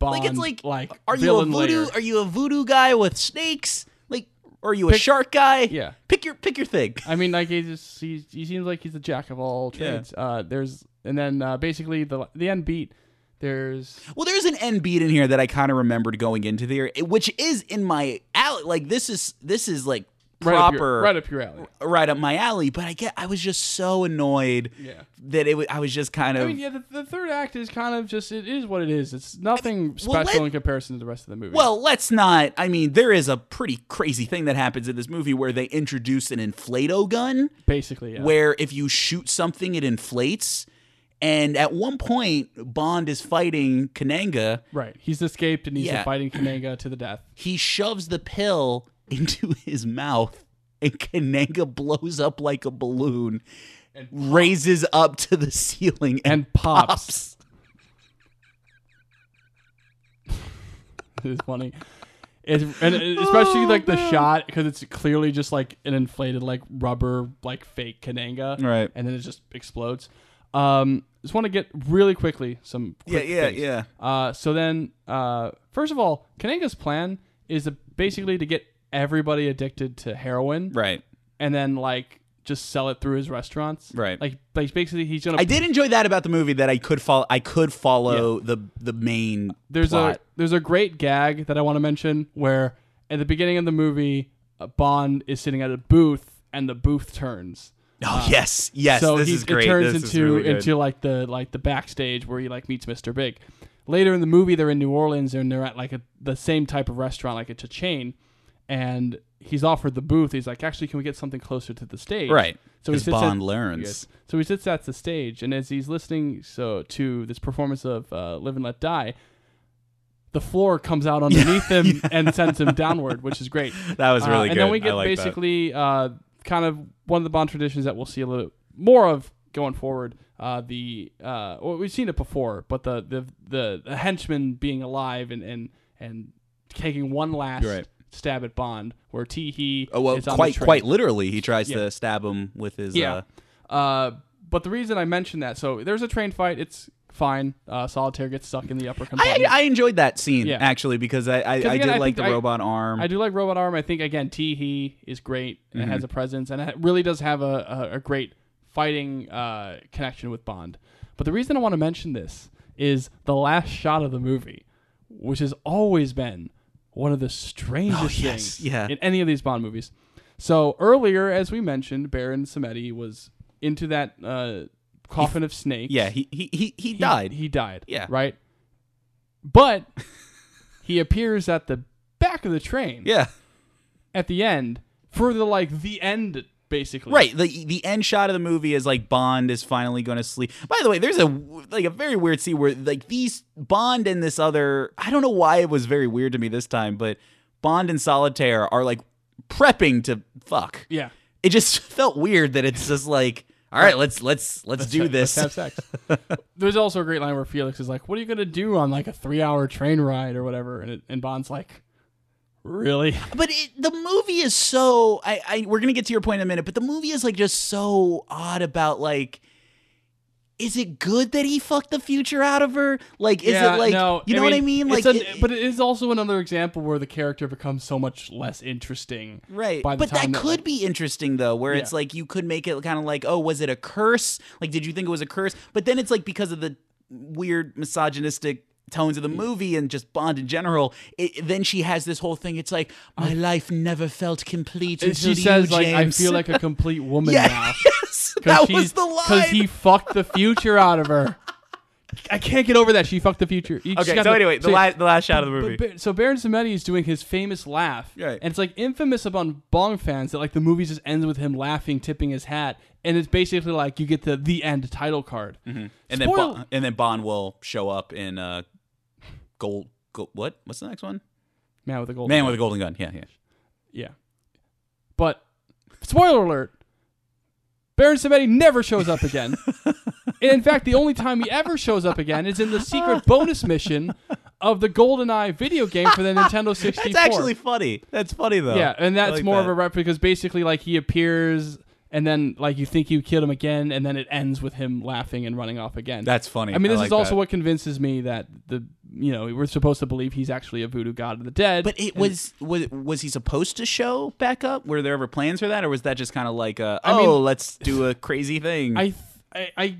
Bond, Like it's like, like are you a voodoo? layer. Are you a voodoo guy with snakes? Or are you a Pick- shark guy? Yeah. pick your pick your thing. I mean, like he just he, he seems like he's a jack of all Yeah. trades. Uh, there's and then uh, basically the the end beat. There's Well, there's an end beat in here that I kind of remembered going into there, which is in my alley. Like this is this is like right up proper your, right up your alley. right up my alley. But I get I was just so annoyed Yeah. that it. I was just kind of I mean, yeah, the, the third act is kind of just it is what it is. It's nothing well, special let- in comparison to the rest of the movie. Well, let's not. I mean, there is a pretty crazy thing that happens in this movie where they introduce an inflato gun, basically, yeah. where if you shoot something, it inflates. And at one point, Bond is fighting Kananga. right, he's escaped and he's Yeah. fighting Kananga to the death. He shoves the pill into his mouth, and Kananga blows up like a balloon, And raises up to the ceiling, and, And pops. pops. it's funny. It's, and especially like the shot because it's clearly just like an inflated like rubber like fake Kananga, Right. And then it just explodes. Um, just want to get really quickly some Yeah, quick yeah, things. yeah. Uh, so then, uh, first of all, Kananga's plan is basically to get everybody addicted to heroin, Right. and then like just sell it through his restaurants, Right. Like, like basically he's gonna. I did enjoy that about the movie that I could follow. I could follow the the main. there's plot. a there's a great gag that I want to mention where at the beginning of the movie, uh, Bond is sitting at a booth and the booth turns. Oh yes, yes. so this he, is great. it turns This is into really into like the like the backstage where he like meets Mr. Big. Later in the movie, they're in New Orleans and they're at like a, the same type of restaurant, like it's a chain, and he's offered the booth. He's like, actually, can we get something closer to the stage? right. So he sits Bond at, learns. Yes. So he sits at the stage, and as he's listening so to this performance of uh, "Live and Let Die," the floor comes out underneath him and sends him downward, which is great. That was really Uh, good. And then we I get like that. basically uh, kind of one of the Bond traditions that we'll see a little more of going forward. Uh, the uh, well, we've seen it before, but the the the, the henchman being alive and and and taking one last Right. Stab at Bond, where Tee Hee Oh well, is on the quite quite literally, he tries Yeah. to stab him with his. Yeah. Uh, Uh, but the reason I mentioned that, so there's a train fight. It's fine. Uh, Solitaire gets stuck in the upper I, compartment. I enjoyed that scene Yeah. actually because I I, 'Cause I again, did I like the I- robot arm. I do like Robot Arm. I think again, Tee Hee is great and Mm-hmm. has a presence, and it really does have a, a, a great fighting uh, connection with Bond. But the reason I want to mention this is the last shot of the movie, which has always been one of the strangest Oh, yes, things yeah. in any of these Bond movies. So earlier, as we mentioned, Baron Samedi was into that uh, coffin of snakes. yeah, he he he, he He- died. He died. Yeah. Right. But he appears at the back of the train yeah. at the end for the like the end basically. Right. The the end shot of the movie is like Bond is finally going to sleep. By the way, there's a like a very weird scene where like these Bond and this other I don't know why it was very weird to me this time, but Bond and Solitaire are like prepping to fuck. Yeah. It just felt weird that it's just like all right, let's let's let's, do this. Let's have sex. There's also a great line where Felix is like, "What are you gonna do on like a three-hour train ride or whatever?" And, it, and Bond's like, "Really?" But it, the movie is so I, I we're gonna get to your point in a minute, but the movie is like just so odd about like is it good that he fucked the future out of her? Like, is yeah, it like no, you know what I mean? Like, an- it- but it is also another example where the character becomes so much less interesting. right? By the But that time could like- be interesting though, where it's like you could make it kind of like, oh, was it a curse? Like, did you think it was a curse? But then it's like because of the weird misogynistic tones of the movie and just Bond in general, it, then she has this whole thing. It's like my life never felt complete. Until she says you, like, "I feel like a complete woman yeah, now." yes, that was the line. Because he fucked the future out of her. I can't get over that. She fucked the future. You Okay, so anyway, the so- last the last shot of the movie. but- so Baron Samedi is doing his famous laugh, Right. and it's like infamous among Bond fans that like the movie just ends with him laughing, tipping his hat, and it's basically like you get the the end title card. and then Spoil- Bond, and then Bond will show up in uh, gold, gold. What? What's the next one? Man with a gold. Man with a golden gun. Yeah, yeah. Yeah. But spoiler alert: Baron Samedi never shows up again. and in fact, the only time he ever shows up again is in the secret bonus mission of the GoldenEye video game for the Nintendo 64. That's actually funny. That's funny though. yeah, and that's like more of a rep because basically, like he appears. And then, like you think you killed him again, and then it ends with him laughing and running off again. That's funny. I mean, this I is also that. what convinces me that the you know we're supposed to believe he's actually a voodoo god of the dead. But it was was was he supposed to show back up? Were there ever plans for that, or was that just kind of like a oh, mean- let's do a crazy thing? I, th- I, I,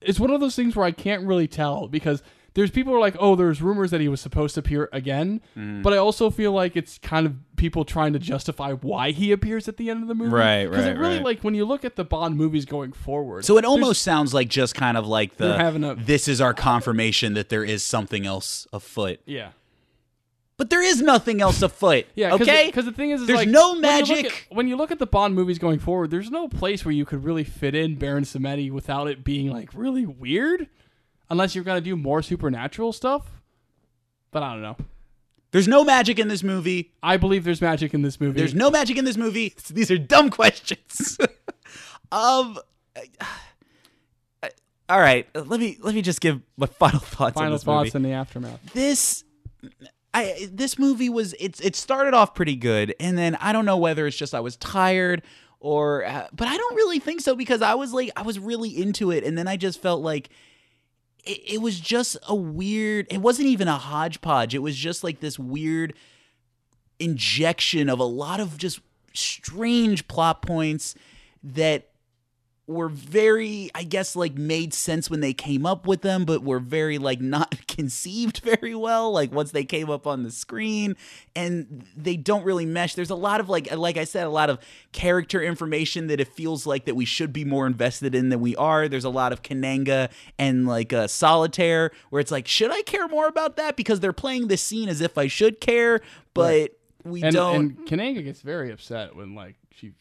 it's one of those things where I can't really tell because there's people who are like, oh, there's rumors that he was supposed to appear again, Mm. but I also feel like it's kind of people trying to justify why he appears at the end of the movie. Right, Right. Because it really right. like when you look at the Bond movies going forward. so it almost sounds like just kind of like the having a- this is our confirmation that there is something else afoot. yeah. But there is nothing else afoot. Yeah, cause okay. Because the thing is, is There's like, no when you magic. at- When you, look at the Bond movies going forward, there's no place where you could really fit in Baron Samedi without it being like really weird, unless you're gonna do more supernatural stuff. But I don't know. There's no magic in this movie. I believe there's magic in this movie. There's no magic in this movie. These are dumb questions. um. uh, all right, let me let me just give my final thoughts on final this thoughts movie. in the aftermath. this I this movie was it's it started off pretty good and then I don't know whether it's just I was tired or uh, but I don't really think so because I was like I was really into it and then I just felt like it, it was just a weird it wasn't even a hodgepodge. It was just like this weird injection of a lot of just strange plot points that were very i guess like made sense when they came up with them but were very like not conceived very well like once they came up on the screen. And they don't really mesh. There's a lot of like like i said a lot of character information that it feels like that we should be more invested in than we are. There's a lot of kananga and like uh, solitaire where it's like should i care more about that? Because they're playing this scene as if i should care but we And, don't and Kananga gets very upset when like she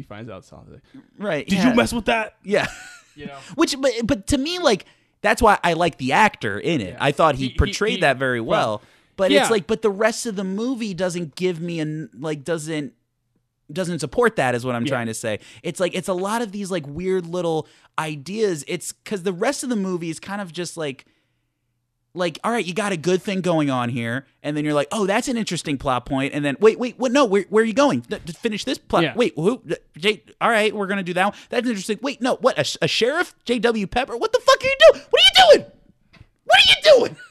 she finds out something. right Did yeah. you mess with that? yeah You know. Which, but, but to me, like that's why I like the actor in it. I thought he, He- he- portrayed he- that very well. well, but yeah. it's like, but the rest of the movie doesn't give me an like doesn't doesn't support that is what I'm Yeah. trying to say. It's like it's a lot of these like weird little ideas. It's cuz the rest of the movie is kind of just like like all right, you got a good thing going on here and then you're like, "Oh, that's an interesting plot. And then wait, wait, what no, where, where are you going? Th- to finish this plot. Yeah. Wait, who J, all right, we're going to do that. One. That's interesting. Wait, no, what? A, a sheriff? JW Pepper? What the fuck are you doing? What are you doing? What are you doing?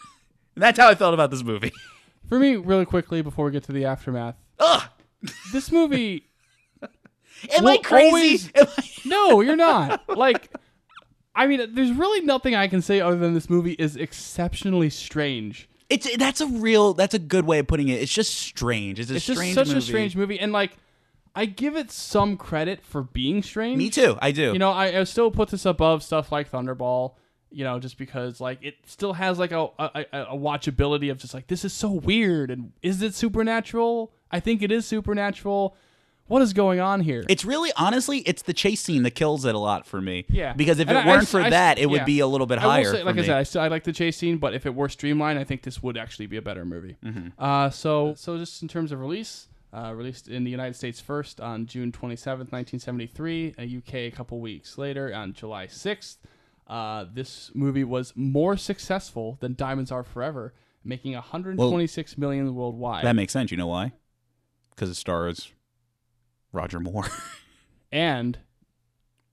And that's how I felt about this movie. For me, really quickly before we get to the aftermath, Ugh. this movie. Am I crazy? always- Am I- No, you're not. Like, I mean, there's really nothing I can say other than this movie is exceptionally strange. It's that's a real that's a good way of putting it. It's just strange. It's a It's just strange such movie. a strange movie, and like, I give it some credit for being strange. Me too. I do. You know, I, I still put this above stuff like Thunderball. You know, just because like it still has like a, a a a watchability of just like this is so weird and is it supernatural? I think it is supernatural. What is going on here? it's really honestly, it's the chase scene that kills it a lot for me. Yeah, Because if And it I- weren't I- for I- that, it would yeah. be a little bit higher. say, like I said, I still I like the chase scene, but if it were streamlined, I think this would actually be a better movie. Mm-hmm. Uh, so so just in terms of release, uh, released in the United States first on June twenty seventh, nineteen seventy three. A UK a couple weeks later on July sixth. Uh, this movie was more successful than Diamonds Are Forever, making one hundred twenty six million worldwide. that makes sense. You know why? Because it stars Roger Moore. and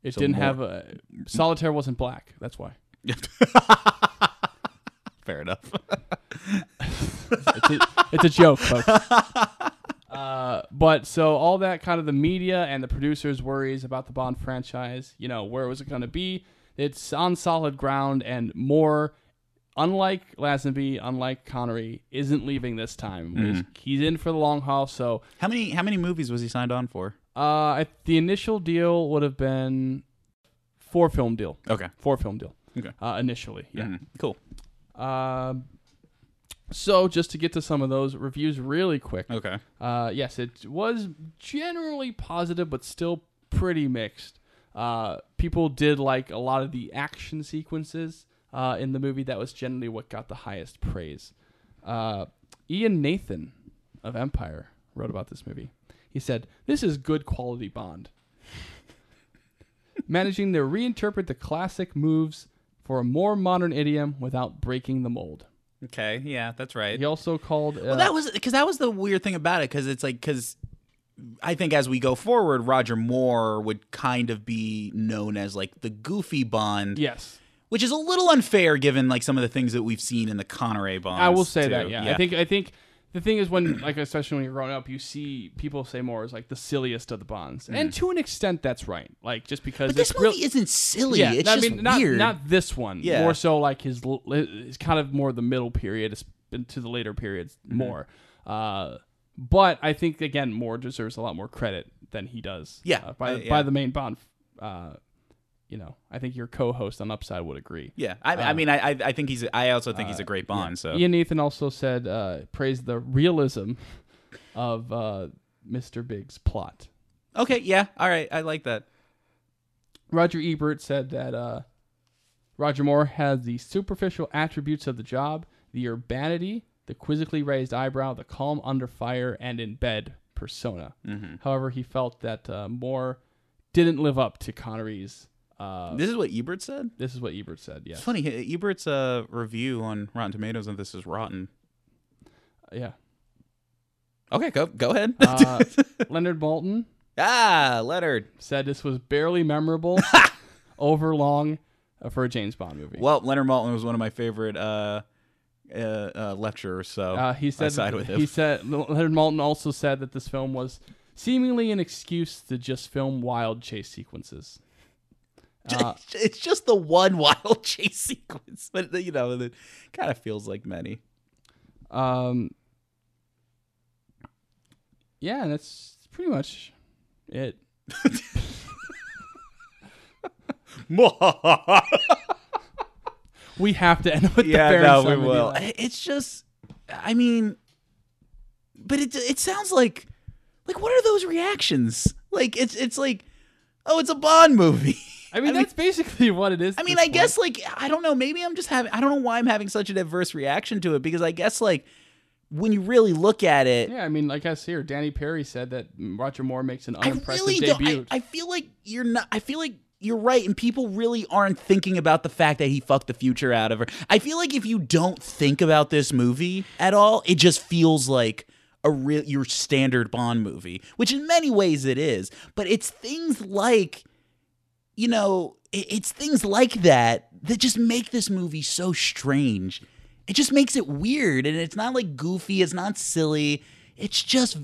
it So didn't have a solitaire wasn't black. That's why. Fair enough. it's, a, it's a joke, folks. Uh, but so all that kind of the media and the producers' worries about the Bond franchise, you know, where was it going to be? It's on solid ground, and Moore, unlike Lazenby, unlike Connery, isn't leaving this time. Mm-hmm. He's in for the long haul. So how many how many movies was he signed on for? uh, I, the initial deal would have been four film deal, Okay. four film deal. Okay. Uh, initially, yeah. Mhm. Cool. Um, so just to get to some of those reviews really quick. Okay. Uh, yes, it was generally positive, but still pretty mixed. Uh, people did like a lot of the action sequences uh, in the movie. That was generally what got the highest praise. Uh, Ian Nathan of Empire wrote about this movie. He said, "This is good quality Bond, managing to reinterpret the classic moves for a more modern idiom without breaking the mold." Okay. Yeah, that's right. He also called. Uh, Well, that was because that was the weird thing about it because it's like because I think as we go forward, Roger Moore would kind of be known as like the goofy Bond, yes. Which is a little unfair given like some of the things that we've seen in the Connery Bonds. I will say too. that. Yeah. I think I think the thing is when like especially when you're growing up, you see people say Moore is like the silliest of the bonds, and to an extent, that's right. Like just because Mm. but this it's movie real- isn't silly. yeah, it's I just mean, not weird. not this one. Yeah. More so like his his kind of more the middle period to the later periods Mm-hmm. more. Uh, but I think again, Moore deserves a lot more credit than he does. Yeah, uh, by uh, yeah. by the main Bond. Uh, you know, I think your co-host on Upside would agree. yeah, I, I mean, I I- think he's. I also think he's a great Bond. So Uh, Ian Nathan also said uh, praised the realism of uh, Mr. Big's plot. okay, yeah, all right, I like that. Roger Ebert said that uh, Roger Moore has the superficial attributes of the job, the urbanity, the quizzically raised eyebrow, the calm under fire and in bed persona. Mm-hmm. However, he felt that uh, Moore didn't live up to Connery's. Uh, This is what Ebert said. this is what Ebert said. Yeah. It's funny. Ebert's uh, review on Rotten Tomatoes of this is rotten. Yeah. Okay, go go ahead. Uh, Leonard Maltin ah, Leonard. said this was barely memorable, overlong uh, for a James Bond movie. Well, Leonard Maltin was one of my favorite uh, uh, uh, lecturers, so Uh, he said I side with him. he said Leonard Maltin also said that this film was seemingly an excuse to just film wild chase sequences. Uh, it's just the one wild chase sequence, but you know, it kind of feels like many. um, yeah, that's pretty much it. We have to end with yeah, the no, we will. It's just, I mean, but it it sounds like, like what are those reactions? Like it's it's like, oh, it's a Bond movie. I mean, that's basically what it is. I mean, I guess like I don't know. Maybe I'm just having. I don't know why I'm having such an adverse reaction to it because I guess like when you really look at it, Yeah, I mean, like I guess here, Danny Peary said that Roger Moore makes an I unimpressive really don't. debut. I, I feel like you're not. I feel like you're right, and people really aren't thinking about the fact that he fucked the future out of her. I feel like if you don't think about this movie at all, it just feels like a real your standard Bond movie, which in many ways it is. But it's things like, you know, it's things like that that just make this movie so strange. It just makes it weird, and it's not like goofy. It's not silly. It's just,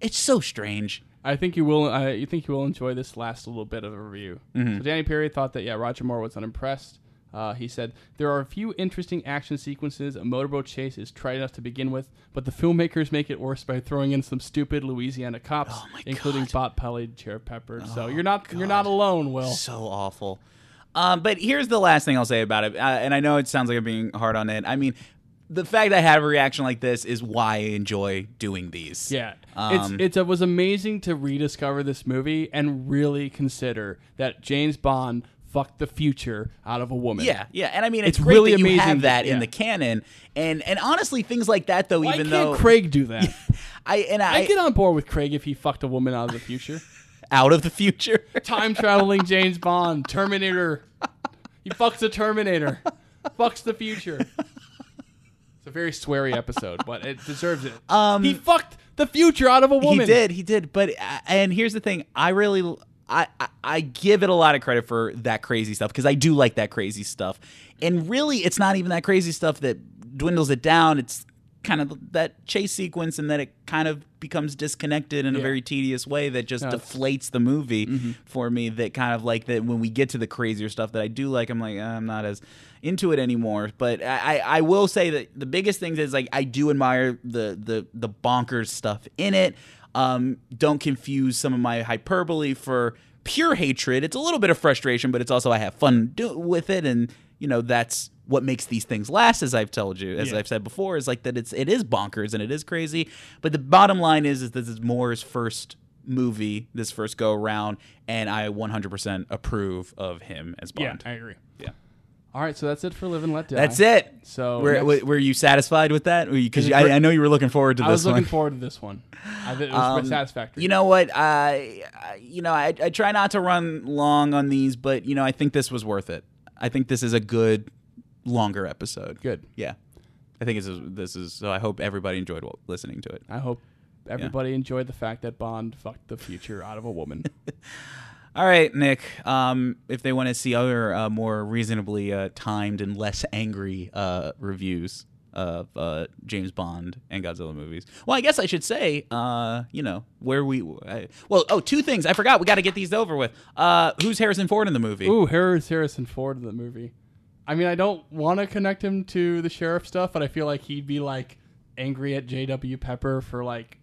it's so strange. I think you will. Uh, you think you will enjoy this last little bit of a review. Mm-hmm. So Danny Peary thought that yeah, Roger Moore was unimpressed. Uh, he said there are a few interesting action sequences. A motorboat chase is trite enough to begin with, but the filmmakers make it worse by throwing in some stupid Louisiana cops, Oh including God. bot Sheriff Pepper. so you're not you're not alone, Will. so awful. Um, but here's the last thing I'll say about it, uh, and I know it sounds like I'm being hard on it. I mean, the fact that I have a reaction like this is why I enjoy doing these. Yeah, Um, it's it's it was amazing to rediscover this movie and really consider that James Bond fucked the future out of a woman. Yeah, yeah, and I mean, it's, It's great really that you amazing have that yeah. in the canon, and and honestly, things like that though, Why even though Craig do that? I and I, I get on board with Craig if he fucked a woman out of the future. out of the future, Time traveling James Bond, Terminator. He fucks the Terminator, fucks the future. It's a very sweary episode, but it deserves it. Um, he fucked the future out of a woman. He did, he did. But uh, and here's the thing, I really, I, I, I give it a lot of credit for that crazy stuff because I do like that crazy stuff. And really, it's not even that crazy stuff that dwindles it down. It's kind of that chase sequence, and that it kind of becomes disconnected in a very tedious way that just No, deflates the movie for me. That kind of like that when we get to the crazier stuff that I do like, I'm like "Uh, I'm not as into it anymore. But I, I I will say that the biggest thing is like I do admire the the the bonkers stuff in it. Um, don't confuse some of my hyperbole for pure hatred. It's a little bit of frustration, but it's also I have fun do- with it, and you know that's what makes these things last. As I've told you, as Yeah. I've said before, is like that it's it is bonkers and it is crazy. But the bottom line is is this is Moore's first movie, this first go around, and I 100% approve of him as Bond. Yeah, I agree. Yeah. All right, so that's it for Live and Let Die. That's it. So were, next- were you satisfied with that? Because I. I know you were looking forward to this. One. I was looking one. forward to this one. I it was Um, satisfactory. You know what? I, I you know, I, I try not to run long on these, but you know, I think this was worth it. I think this is a good, longer episode. Good. Yeah, I think this is this is. So I hope everybody enjoyed listening to it. I hope everybody enjoyed the fact that Bond fucked the future out of a woman. All right, Nick. Um, if they want to see other uh, more reasonably uh, timed and less angry uh, reviews of uh, James Bond and Godzilla movies, well, I guess I should say, uh, you know, where we. I, well, oh, two things. I forgot. We got to get these over with. Uh, who's Harrison Ford in the movie? Ooh, Harris Harrison Ford in the movie. I mean, I don't want to connect him to the sheriff stuff, but I feel like he'd be like angry at J.W. Pepper for like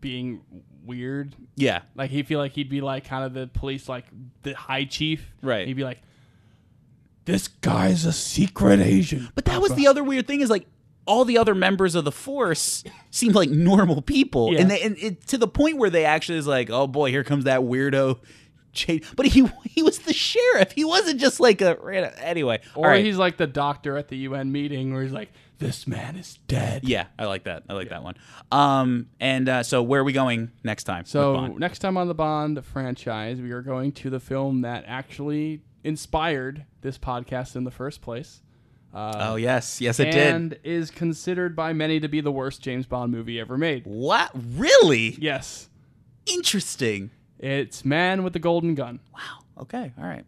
being weird. Yeah, Like he feel like he'd be like kind of the police, like the high chief. Right. He'd be like, "This guy's a secret agent." but that was the other weird thing is like. All the other members of the force seemed like normal people, Yeah. and, they, and it, to the point where they actually is like, "Oh boy, here comes that weirdo." But he he was the sheriff. He wasn't just like a anyway. Or all right. he's like the doctor at the UN meeting, where he's like, "This man is dead." Yeah, I like that. I like that one. Um, and uh, so where are we going next time? with So Bond? next time on the Bond franchise, we are going to the film that actually inspired this podcast in the first place. Uh, oh yes, yes it did. and is considered by many to be the worst James Bond movie ever made. What? Really? Yes, Interesting. it's Man with the Golden Gun. Wow. Okay. All right.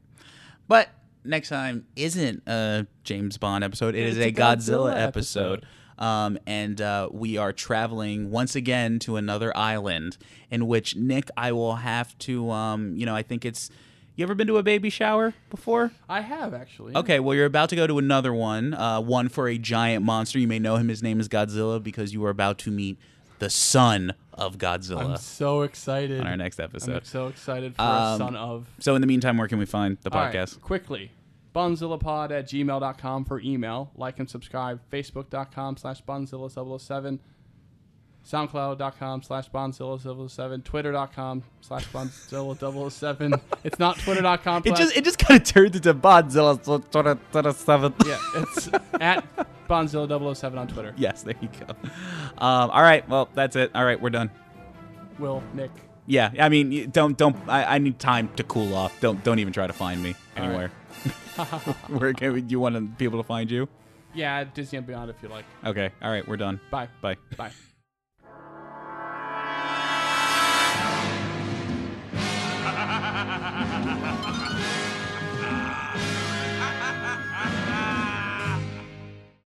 But next time isn't a James Bond episode. It is a Godzilla, Godzilla episode. episode. Um, and uh, we are traveling once again to another island in which Nick, I will have to, um, you know, I think it's. You ever been to a baby shower before? I have actually. Okay, well, you're about to go to another one, uh, one for a giant monster. You may know him. His name is Godzilla because you are about to meet the son of Godzilla. I'm so excited. on our next episode. I'm so excited for Um, a son of. So, in the meantime, where can we find the All right, podcast? quickly. Bondzillapod at gmail.com for email. Like and subscribe. Facebook.com slash Bondzilla007. SoundCloud.com slash Bondzilla007, Twitter.com slash Bondzilla007. it's not Twitter.com It just it just kind of turned into Godzilla sort of sort of seven. yeah, it's at Bondzilla007 on Twitter. Yes, there you go. Um, all right, well that's it. All right, we're done. Will, Nick. Yeah, I mean, don't don't. I, I need time to cool off. Don't don't even try to find me All right. anywhere. Where can you want people to find you? Yeah, Disney and Beyond if you like. Okay, all right, we're done. Bye. Bye. Bye.